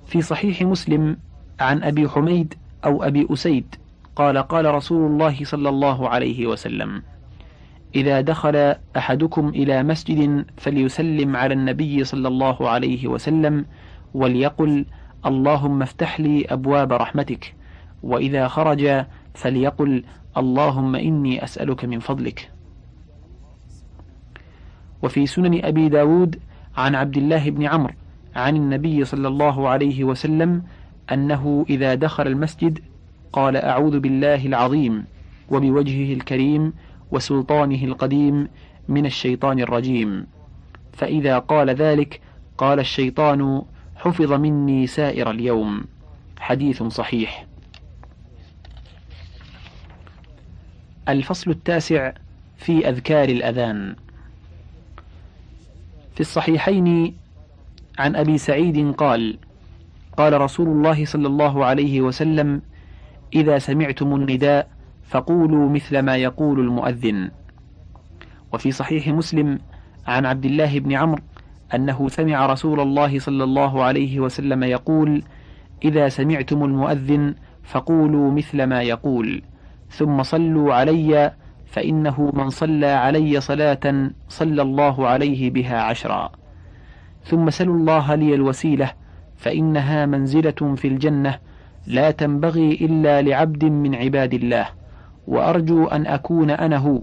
Speaker 1: في صحيح مسلم عن أبي حميد أو أبي أسيد قال قال رسول الله صلى الله عليه وسلم إذا دخل أحدكم إلى مسجد فليسلم على النبي صلى الله عليه وسلم وليقل اللهم افتح لي أبواب رحمتك وإذا خرج فليقل اللهم إني أسألك من فضلك. وفي سنن أبي داود عن عبد الله بن عمرو عن النبي صلى الله عليه وسلم أنه إذا دخل المسجد قال أعوذ بالله العظيم وبوجهه الكريم وسلطانه القديم من الشيطان الرجيم. فإذا قال ذلك قال الشيطان حفظ مني سائر اليوم. حديث صحيح. الفصل التاسع في أذكار الأذان. في الصحيحين عن أبي سعيد قال قال رسول الله صلى الله عليه وسلم إذا سمعتم النداء فقولوا مثل ما يقول المؤذن. وفي صحيح مسلم عن عبد الله بن عمرو أنه سمع رسول الله صلى الله عليه وسلم يقول إذا سمعتم المؤذن فقولوا مثل ما يقول ثم صلوا علي فإنه من صلى علي صلاة صلى الله عليه بها عشرا. ثم سلوا الله لي الوسيلة فإنها منزلة في الجنة لا تنبغي إلا لعبد من عباد الله. وأرجو أن أكون أنا هو.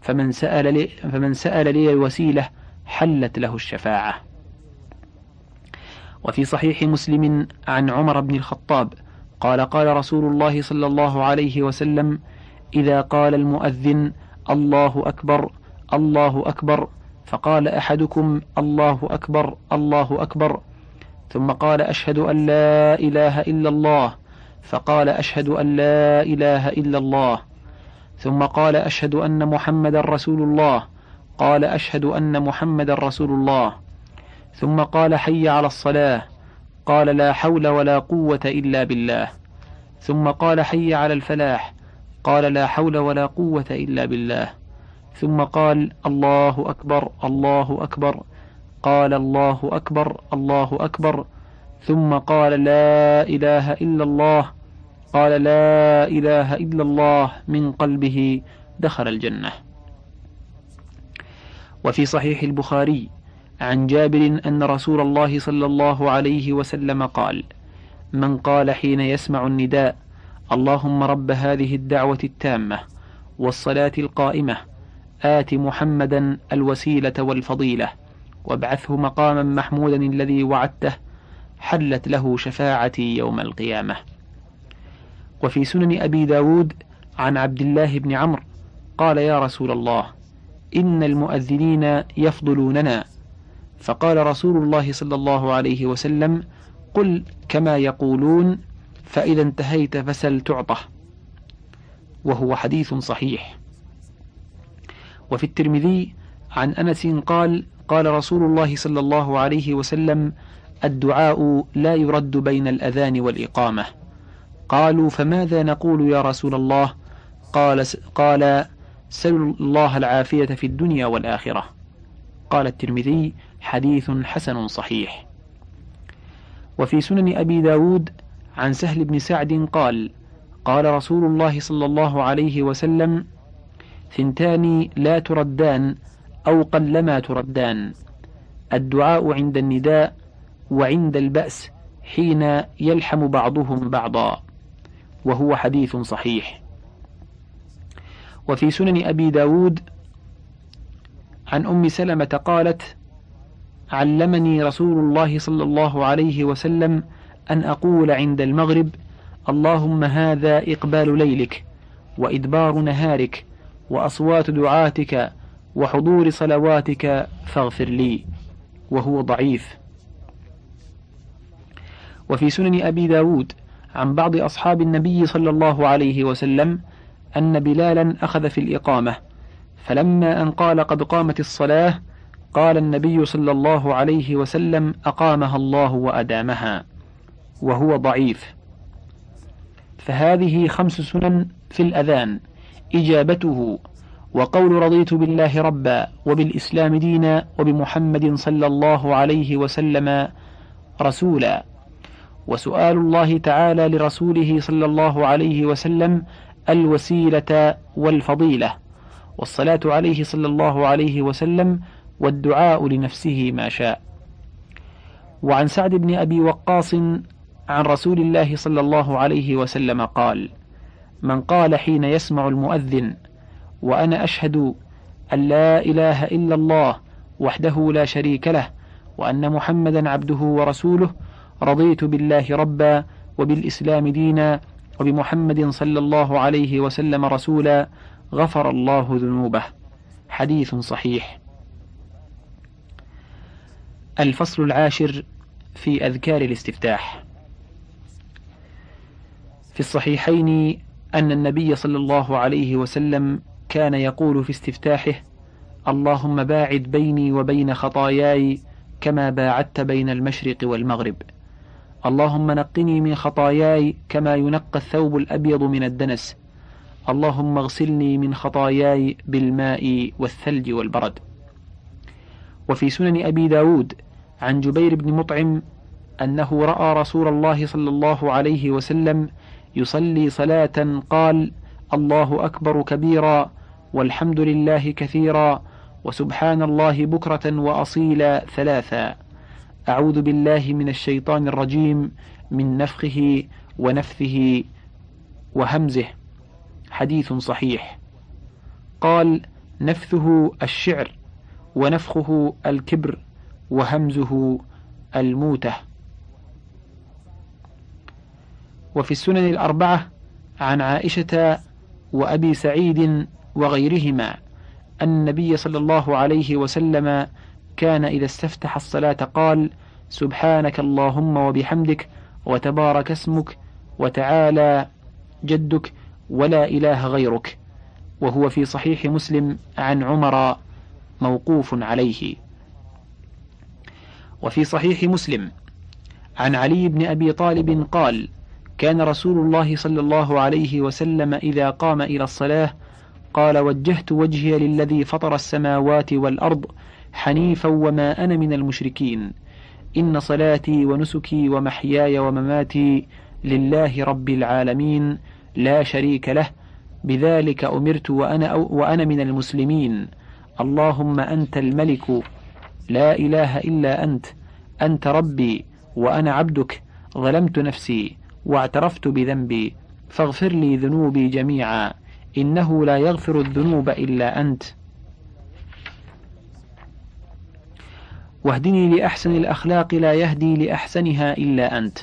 Speaker 1: فمن سأل لي, فمن سأل لي الوسيلة حلت له الشفاعة. وفي صحيح مسلم عن عمر بن الخطاب قال قال رسول الله صلى الله عليه وسلم إذا قال المؤذن الله أكبر الله أكبر فقال أحدكم الله أكبر الله أكبر ثم قال أشهد أن لا إله إلا الله. فقال أشهد أن لا إله إلا الله. ثم قال أشهد أن محمد رسول الله. قال أشهد أن محمد رسول الله. ثم قال حي على الصلاة. قال لا حول ولا قوة إلا بالله. ثم قال حي على الفلاح. قال لا حول ولا قوة إلا بالله. ثم قال الله أكبر الله أكبر. قال الله أكبر الله أكبر. ثم قال لا إله إلا الله. قال لا إله إلا الله من قلبه دخل الجنة. وفي صحيح البخاري عن جابر أن رسول الله صلى الله عليه وسلم قال من قال حين يسمع النداء اللهم رب هذه الدعوة التامة والصلاة القائمة آت محمدا الوسيلة والفضيلة وابعثه مقاما محمودا الذي وعدته حلت له شفاعتي يوم القيامة. وفي سنن أبي داود عن عبد الله بن عمرو قال يا رسول الله إن المؤذنين يفضلوننا. فقال رسول الله صلى الله عليه وسلم قل كما يقولون فإذا انتهيت فسل تعطه. وهو حديث صحيح. وفي الترمذي عن أنس قال قال رسول الله صلى الله عليه وسلم الدعاء لا يرد بين الأذان والإقامة. قالوا فماذا نقول يا رسول الله؟ قال قال سلوا الله العافية في الدنيا والآخرة. قال الترمذي حديث حسن صحيح. وفي سنن أبي داود عن سهل بن سعد قال قال رسول الله صلى الله عليه وسلم ثنتان لا تردان أو قلما تردان. الدعاء عند النداء وعند البأس حين يلحم بعضهم بعضا. وهو حديث صحيح. وفي سنن أبي داود عن أم سلمة قالت علمني رسول الله صلى الله عليه وسلم أن أقول عند المغرب اللهم هذا إقبال ليلك وإدبار نهارك وأصوات دعاتك وحضور صلواتك فاغفر لي وهو ضعيف. وفي سنن أبي داود عن بعض أصحاب النبي صلى الله عليه وسلم أن بلالا أخذ في الإقامة فلما أن قال قد قامت الصلاة قال النبي صلى الله عليه وسلم أقامها الله وأدامها وهو ضعيف. فهذه خمس سنن في الأذان إجابته وقول رضيت بالله ربا وبالإسلام دينا وبمحمد صلى الله عليه وسلم رسولا. وسؤال الله تعالى لرسوله صلى الله عليه وسلم الوسيلة والفضيلة. والصلاة عليه صلى الله عليه وسلم والدعاء لنفسه ما شاء. وعن سعد بن أبي وقاص عن رسول الله صلى الله عليه وسلم قال من قال حين يسمع المؤذن وأنا أشهد أن لا إله إلا الله وحده لا شريك له وأن محمدا عبده ورسوله رضيت بالله ربا وبالإسلام دينا وبمحمد صلى الله عليه وسلم رسولا غفر الله ذنوبه. حديث صحيح. الفصل العاشر في أذكار الاستفتاح. في الصحيحين أن النبي صلى الله عليه وسلم كان يقول في استفتاحه اللهم باعد بيني وبين خطاياي كما باعدت بين المشرق والمغرب. اللهم نقني من خطاياي كما ينقى الثوب الأبيض من الدنس. اللهم اغسلني من خطاياي بالماء والثلج والبرد. وفي سنن أبي داود عن جبير بن مطعم أنه رأى رسول الله صلى الله عليه وسلم يصلي صلاة قال الله أكبر كبيرا والحمد لله كثيرا وسبحان الله بكرة وأصيلا ثلاثا. أعوذ بالله من الشيطان الرجيم من نفخه ونفثه وهمزه. حديث صحيح. قال نفثه الشعر ونفخه الكبر وهمزه الموتة. وفي السنن الأربعة عن عائشة وأبي سعيد وغيرهما النبي صلى الله عليه وسلم كان إذا استفتح الصلاة قال سبحانك اللهم وبحمدك وتبارك اسمك وتعالى جدك ولا إله غيرك وهو في صحيح مسلم عن عمر موقوف عليه. وفي صحيح مسلم عن علي بن أبي طالب قال كان رسول الله صلى الله عليه وسلم إذا قام إلى الصلاة قال وجهت وجهي للذي فطر السماوات والأرض حنيفا وما أنا من المشركين. إن صلاتي ونسكي ومحياي ومماتي لله رب العالمين لا شريك له. بذلك أمرت وأنا, وأنا من المسلمين. اللهم أنت الملك. لا إله إلا أنت. أنت ربي وأنا عبدك. ظلمت نفسي واعترفت بذنبي. فاغفر لي ذنوبي جميعا. إنه لا يغفر الذنوب إلا أنت. واهدني لأحسن الأخلاق لا يهدي لأحسنها إلا أنت.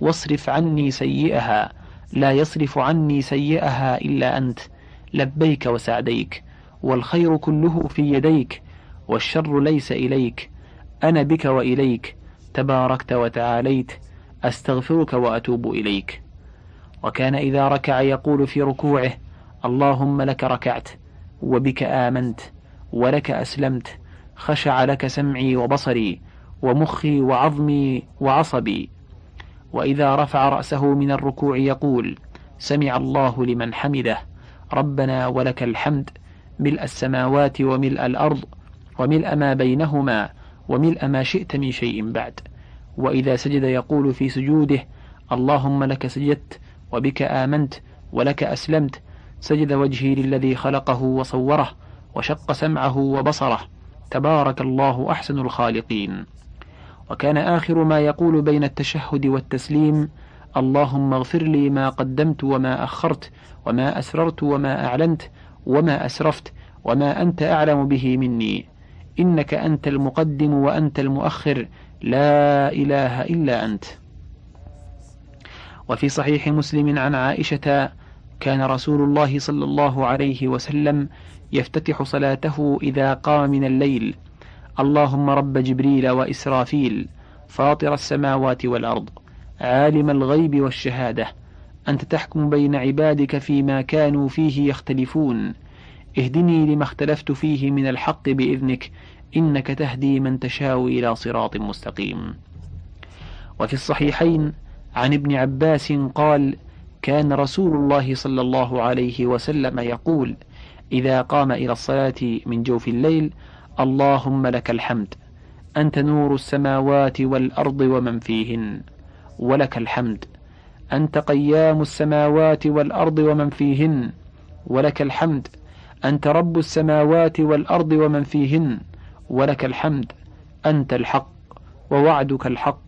Speaker 1: واصرف عني سيئها لا يصرف عني سيئها إلا أنت. لبيك وسعديك والخير كله في يديك والشر ليس إليك. أنا بك وإليك تباركت وتعاليت أستغفرك وأتوب إليك. وكان إذا ركع يقول في ركوعه اللهم لك ركعت وبك آمنت ولك أسلمت خشع لك سمعي وبصري ومخي وعظمي وعصبي. وإذا رفع رأسه من الركوع يقول سمع الله لمن حمده. ربنا ولك الحمد. ملء السماوات وملء الأرض وملء ما بينهما وملء ما شئت من شيء بعد. وإذا سجد يقول في سجوده اللهم لك سجدت وبك آمنت ولك أسلمت. سجد وجهي للذي خلقه وصوره وشق سمعه وبصره. تبارك الله أحسن الخالقين. وكان آخر ما يقول بين التشهد والتسليم اللهم اغفر لي ما قدمت وما أخرت وما أسررت وما أعلنت وما أسرفت وما أنت أعلم به مني. إنك أنت المقدم وأنت المؤخر لا إله إلا أنت. وفي صحيح مسلم عن عائشة كان رسول الله صلى الله عليه وسلم يفتتح صلاته إذا قام من الليل. اللهم رب جبريل وإسرافيل فاطر السماوات والأرض عالم الغيب والشهادة. أنت تحكم بين عبادك فيما كانوا فيه يختلفون. اهدني لما اختلفت فيه من الحق بإذنك إنك تهدي من تشاء إلى صراط مستقيم. وفي الصحيحين عن ابن عباس قال كان رسول الله صلى الله عليه وسلم يقول إذا قام إلى الصلاة من جوف الليل اللهم لك الحمد. أنت نور السماوات والأرض ومن فيهن. ولك الحمد. أنت قيام السماوات والأرض ومن فيهن. ولك الحمد. أنت رب السماوات والأرض ومن فيهن. ولك الحمد. أنت الحق ووعدك الحق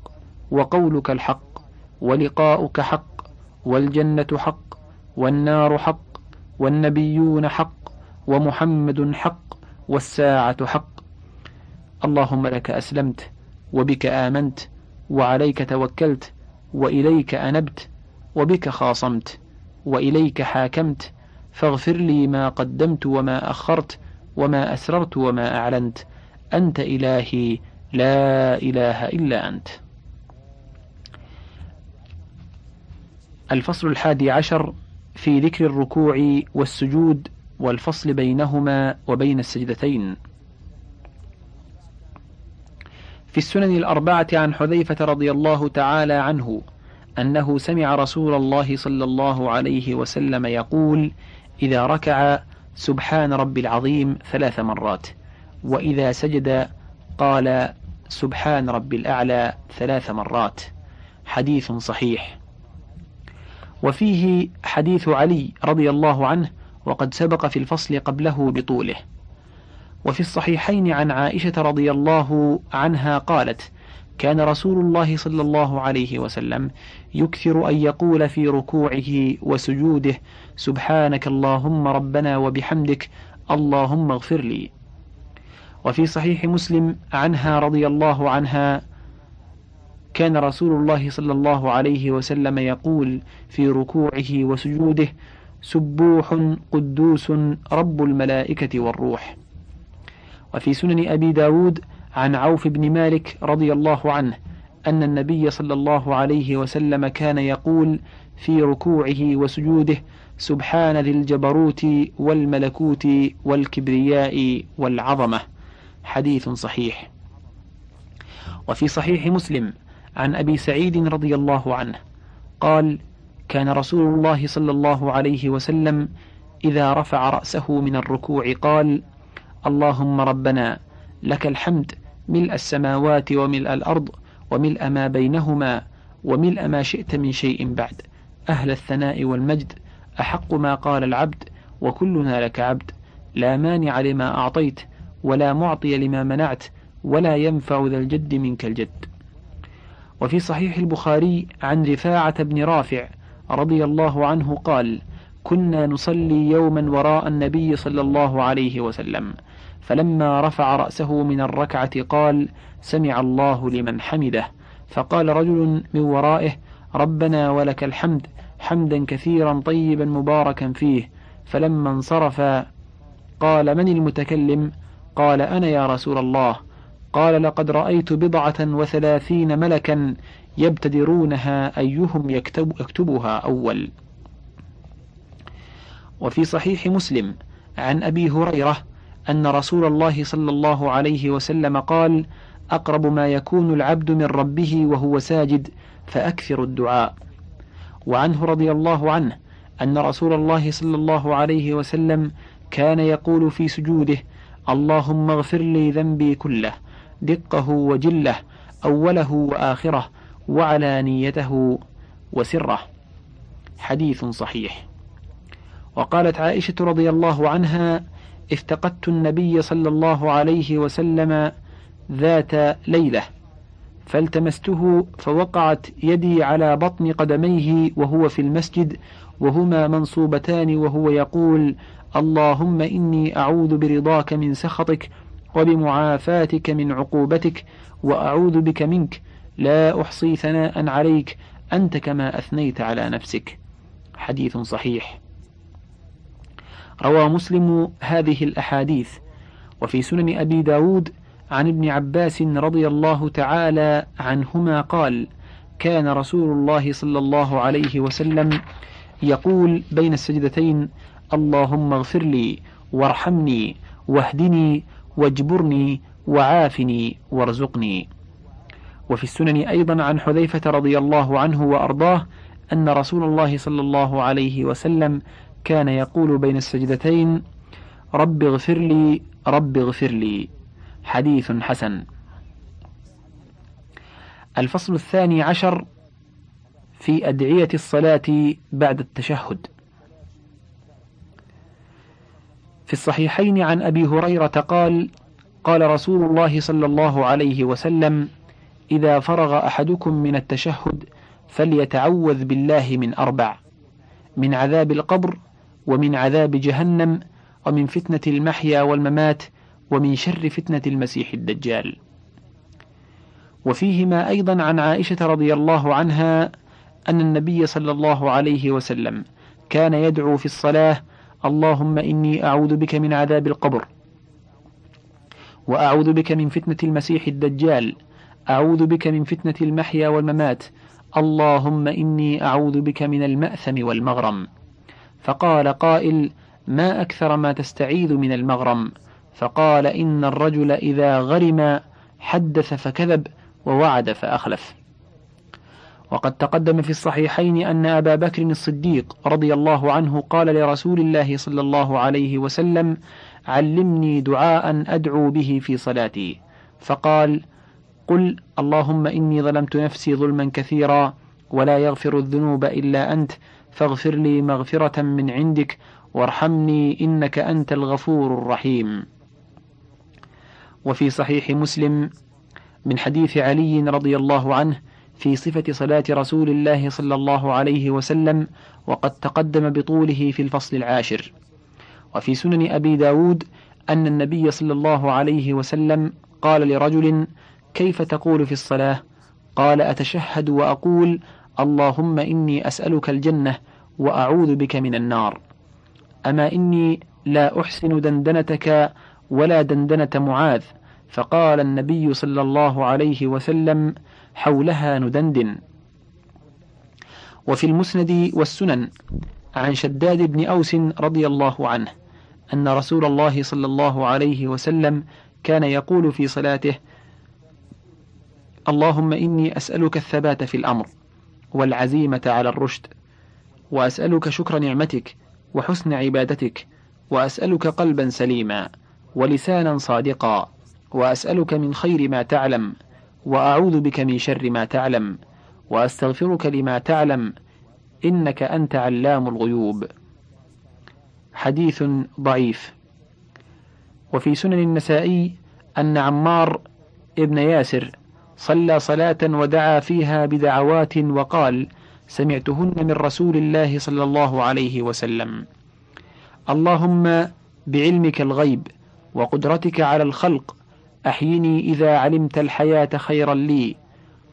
Speaker 1: وقولك الحق ولقاؤك حق والجنة حق والنار حق والنبيون حق ومحمد حق والساعة حق. اللهم لك أسلمت وبك آمنت وعليك توكلت وإليك أنبت وبك خاصمت وإليك حاكمت. فاغفر لي ما قدمت وما أخرت وما أسررت وما أعلنت. أنت إلهي لا إله إلا أنت. الفصل الحادي عشر في ذكر الركوع والسجود والفصل بينهما وبين السجدتين. في السنن الأربعة عن حذيفة رضي الله تعالى عنه أنه سمع رسول الله صلى الله عليه وسلم يقول إذا ركع سبحان رب العظيم ثلاث مرات وإذا سجد قال سبحان رب الأعلى ثلاث مرات. حديث صحيح. وفيه حديث علي رضي الله عنه وقد سبق في الفصل قبله بطوله. وفي الصحيحين عن عائشة رضي الله عنها قالت كان رسول الله صلى الله عليه وسلم يكثر أن يقول في ركوعه وسجوده سبحانك اللهم ربنا وبحمدك اللهم اغفر لي. وفي صحيح مسلم عنها رضي الله عنها كان رسول الله صلى الله عليه وسلم يقول في ركوعه وسجوده سبوح قدوس رب الملائكة والروح. وفي سنن أبي داود عن عوف بن مالك رضي الله عنه أن النبي صلى الله عليه وسلم كان يقول في ركوعه وسجوده سبحان ذي الجبروت والملكوت والكبرياء والعظمة. حديث صحيح. وفي صحيح مسلم عن أبي سعيد رضي الله عنه قال كان رسول الله صلى الله عليه وسلم إذا رفع رأسه من الركوع قال اللهم ربنا لك الحمد ملء السماوات وملء الأرض وملء ما بينهما وملء ما شئت من شيء بعد أهل الثناء والمجد أحق ما قال العبد وكلنا لك عبد لا مانع لما أعطيت ولا معطي لما منعت ولا ينفع ذا الجد منك الجد. وفي صحيح البخاري عن رفاعة بن رافع رضي الله عنه قال كنا نصلي يوما وراء النبي صلى الله عليه وسلم فلما رفع رأسه من الركعة قال سمع الله لمن حمده فقال رجل من ورائه ربنا ولك الحمد حمدا كثيرا طيبا مباركا فيه فلما انصرف قال من المتكلم؟ قال أنا يا رسول الله قال لقد رأيت بضعة وثلاثين ملكا يبتدرونها أيهم يكتب يكتبها أول. وفي صحيح مسلم عن أبي هريرة أن رسول الله صلى الله عليه وسلم قال أقرب ما يكون العبد من ربه وهو ساجد فأكثر الدعاء. وعنه رضي الله عنه أن رسول الله صلى الله عليه وسلم كان يقول في سجوده اللهم اغفر لي ذنبي كله دقه وجله أوله وآخره وعلانيته وسره. حديث صحيح. وقالت عائشة رضي الله عنها افتقدت النبي صلى الله عليه وسلم ذات ليلة فالتمسته فوقعت يدي على بطن قدميه وهو في المسجد وهما منصوبتان وهو يقول اللهم إني أعوذ برضاك من سخطك وبمعافاتك من عقوبتك وأعوذ بك منك. لا أحصي ثناء عليك. أنت كما أثنيت على نفسك. حديث صحيح. روى مسلم هذه الأحاديث. وفي سنن أبي داود عن ابن عباس رضي الله تعالى عنهما قال كان رسول الله صلى الله عليه وسلم يقول بين السجدتين اللهم اغفر لي وارحمني واهدني واجبرني وعافني وارزقني. وفي السنن أيضا عن حذيفة رضي الله عنه وأرضاه أن رسول الله صلى الله عليه وسلم كان يقول بين السجدتين رب اغفر لي رب اغفر لي. حديث حسن. الفصل الثاني عشر في أدعية الصلاة بعد التشهد. في الصحيحين عن أبي هريرة قال قال رسول الله صلى الله عليه وسلم إذا فرغ أحدكم من التشهد فليتعوذ بالله من أربع من عذاب القبر ومن عذاب جهنم ومن فتنة المحيا والممات ومن شر فتنة المسيح الدجال. وفيهما أيضا عن عائشة رضي الله عنها أن النبي صلى الله عليه وسلم كان يدعو في الصلاة اللهم إني أعوذ بك من عذاب القبر وأعوذ بك من فتنة المسيح الدجال أعوذ بك من فتنة المحيا والممات اللهم إني أعوذ بك من المأثم والمغرم. فقال قائل ما أكثر ما تستعيذ من المغرم؟ فقال إن الرجل إذا غرم حدث فكذب ووعد فأخلف. وقد تقدم في الصحيحين أن أبا بكر الصديق رضي الله عنه قال لرسول الله صلى الله عليه وسلم علمني دعاء أدعو به في صلاتي. فقال قل اللهم إني ظلمت نفسي ظلما كثيرا ولا يغفر الذنوب إلا أنت فاغفر لي مغفرة من عندك وارحمني إنك أنت الغفور الرحيم. وفي صحيح مسلم من حديث علي رضي الله عنه في صفة صلاة رسول الله صلى الله عليه وسلم وقد تقدم بطوله في الفصل العاشر. وفي سنن أبي داود أن النبي صلى الله عليه وسلم قال لرجل كيف تقول في الصلاة؟ قال أتشهد وأقول اللهم إني أسألك الجنة وأعوذ بك من النار. أما إني لا أحسن دندنتك ولا دندنة معاذ. فقال النبي صلى الله عليه وسلم حولها ندندن. وفي المسند والسنن عن شداد بن أوس رضي الله عنه أن رسول الله صلى الله عليه وسلم كان يقول في صلاته اللهم إني أسألك الثبات في الأمر والعزيمة على الرشد وأسألك شكر نعمتك وحسن عبادتك وأسألك قلبا سليما ولسانا صادقا وأسألك من خير ما تعلم وأعوذ بك من شر ما تعلم وأستغفرك لما تعلم إنك أنت علام الغيوب. حديث ضعيف. وفي سنن النسائي أن عمار ابن ياسر صلى صلاة ودعا فيها بدعوات وقال سمعتهن من رسول الله صلى الله عليه وسلم. اللهم بعلمك الغيب وقدرتك على الخلق أحيني إذا علمت الحياة خيرا لي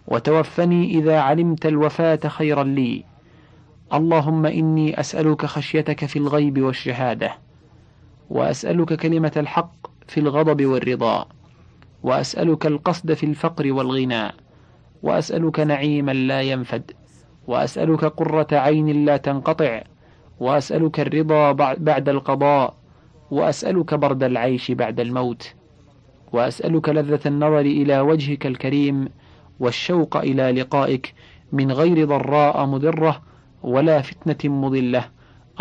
Speaker 1: وتوفني إذا علمت الوفاة خيرا لي. اللهم إني أسألك خشيتك في الغيب والشهادة وأسألك كلمة الحق في الغضب والرضا وأسألك القصد في الفقر والغنى وأسألك نعيما لا ينفد وأسألك قرة عين لا تنقطع وأسألك الرضا بعد القضاء وأسألك برد العيش بعد الموت. وأسألك لذة النظر إلى وجهك الكريم والشوق إلى لقائك من غير ضراء مضرة ولا فتنة مضلة.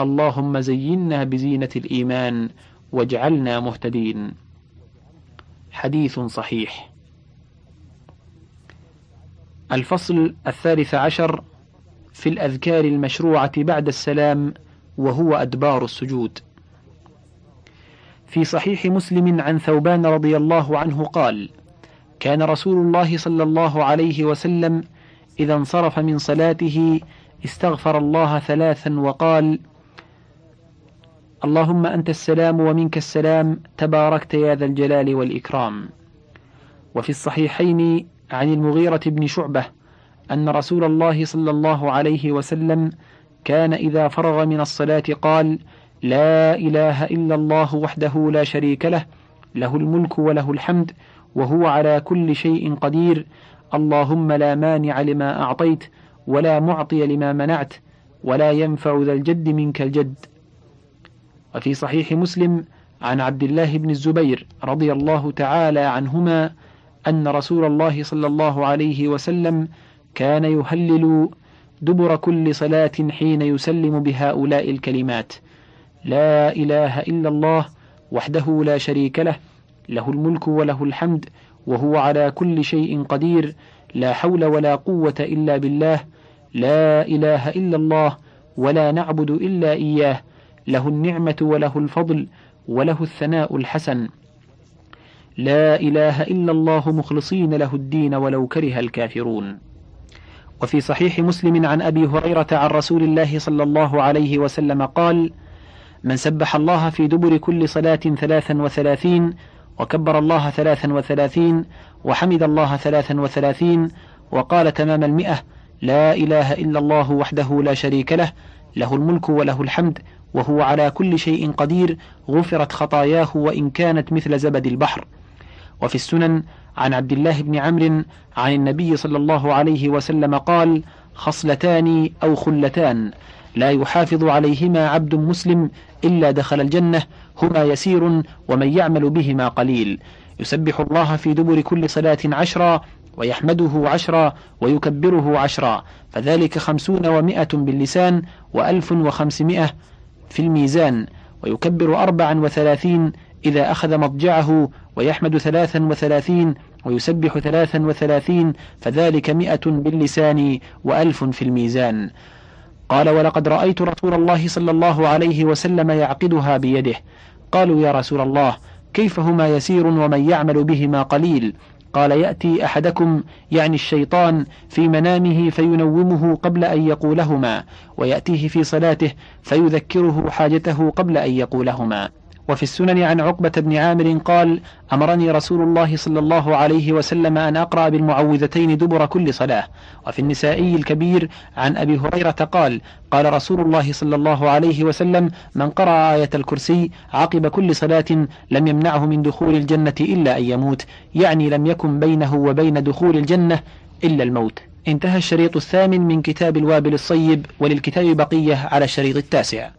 Speaker 1: اللهم زينا بزينة الإيمان واجعلنا مهتدين. حديث صحيح. الفصل الثالث عشر في الأذكار المشروعة بعد السلام وهو أدبار السجود. في صحيح مسلم عن ثوبان رضي الله عنه قال كان رسول الله صلى الله عليه وسلم إذا انصرف من صلاته استغفر الله ثلاثا وقال اللهم أنت السلام ومنك السلام تباركت يا ذا الجلال والإكرام. وفي الصحيحين عن المغيرة بن شعبة أن رسول الله صلى الله عليه وسلم كان إذا فرغ من الصلاة قال لا إله إلا الله وحده لا شريك له له الملك وله الحمد وهو على كل شيء قدير. اللهم لا مانع لما أعطيت ولا معطي لما منعت ولا ينفع ذا الجد منك الجد. وفي صحيح مسلم عن عبد الله بن الزبير رضي الله تعالى عنهما أن رسول الله صلى الله عليه وسلم كان يهلل دبر كل صلاة حين يسلم بهؤلاء الكلمات. لا إله إلا الله وحده لا شريك له له الملك وله الحمد وهو على كل شيء قدير لا حول ولا قوة إلا بالله لا إله إلا الله ولا نعبد إلا إياه له النعمة وله الفضل وله الثناء الحسن. لا إله إلا الله مخلصين له الدين ولو كره الكافرون. وفي صحيح مسلم عن أبي هريرة عن رسول الله صلى الله عليه وسلم قال من سبح الله في دبر كل صلاة ثلاثا وثلاثين وكبر الله ثلاثا وثلاثين وحمد الله ثلاثا وثلاثين وقال تمام المئة لا إله إلا الله وحده لا شريك له له الملك وله الحمد وهو على كل شيء قدير غفرت خطاياه وإن كانت مثل زبد البحر. وفي السنن عن عبد الله بن عمرو عن النبي صلى الله عليه وسلم قال خصلتان أو خلتان. لا يحافظ عليهما عبد مسلم إلا دخل الجنة هما يسير ومن يعمل بهما قليل. يسبح الله في دبر كل صلاة عشرا ويحمده عشرا ويكبره عشرا فذلك خمسون ومائة باللسان وألف وخمسمائة في الميزان. ويكبر أربعا وثلاثين إذا أخذ مضجعه ويحمد ثلاثا وثلاثين ويسبح ثلاثا وثلاثين فذلك مئة باللسان وألف في الميزان. قال ولقد رأيت رسول الله صلى الله عليه وسلم يعقدها بيده. قالوا يا رسول الله كيف هما يسير ومن يعمل بهما قليل؟ قال يأتي أحدكم يعني الشيطان في منامه فينومه قبل أن يقولهما ويأتيه في صلاته فيذكره حاجته قبل أن يقولهما. وفي السنن عن عقبة بن عامر قال أمرني رسول الله صلى الله عليه وسلم أن أقرأ بالمعوذتين دبر كل صلاة. وفي النسائي الكبير عن أبي هريرة قال قال رسول الله صلى الله عليه وسلم من قرأ آية الكرسي عقب كل صلاة لم يمنعه من دخول الجنة إلا أن يموت يعني لم يكن بينه وبين دخول الجنة إلا الموت. انتهى الشريط الثامن من كتاب الوابل الصيب وللكتاب بقية على الشريط التاسع.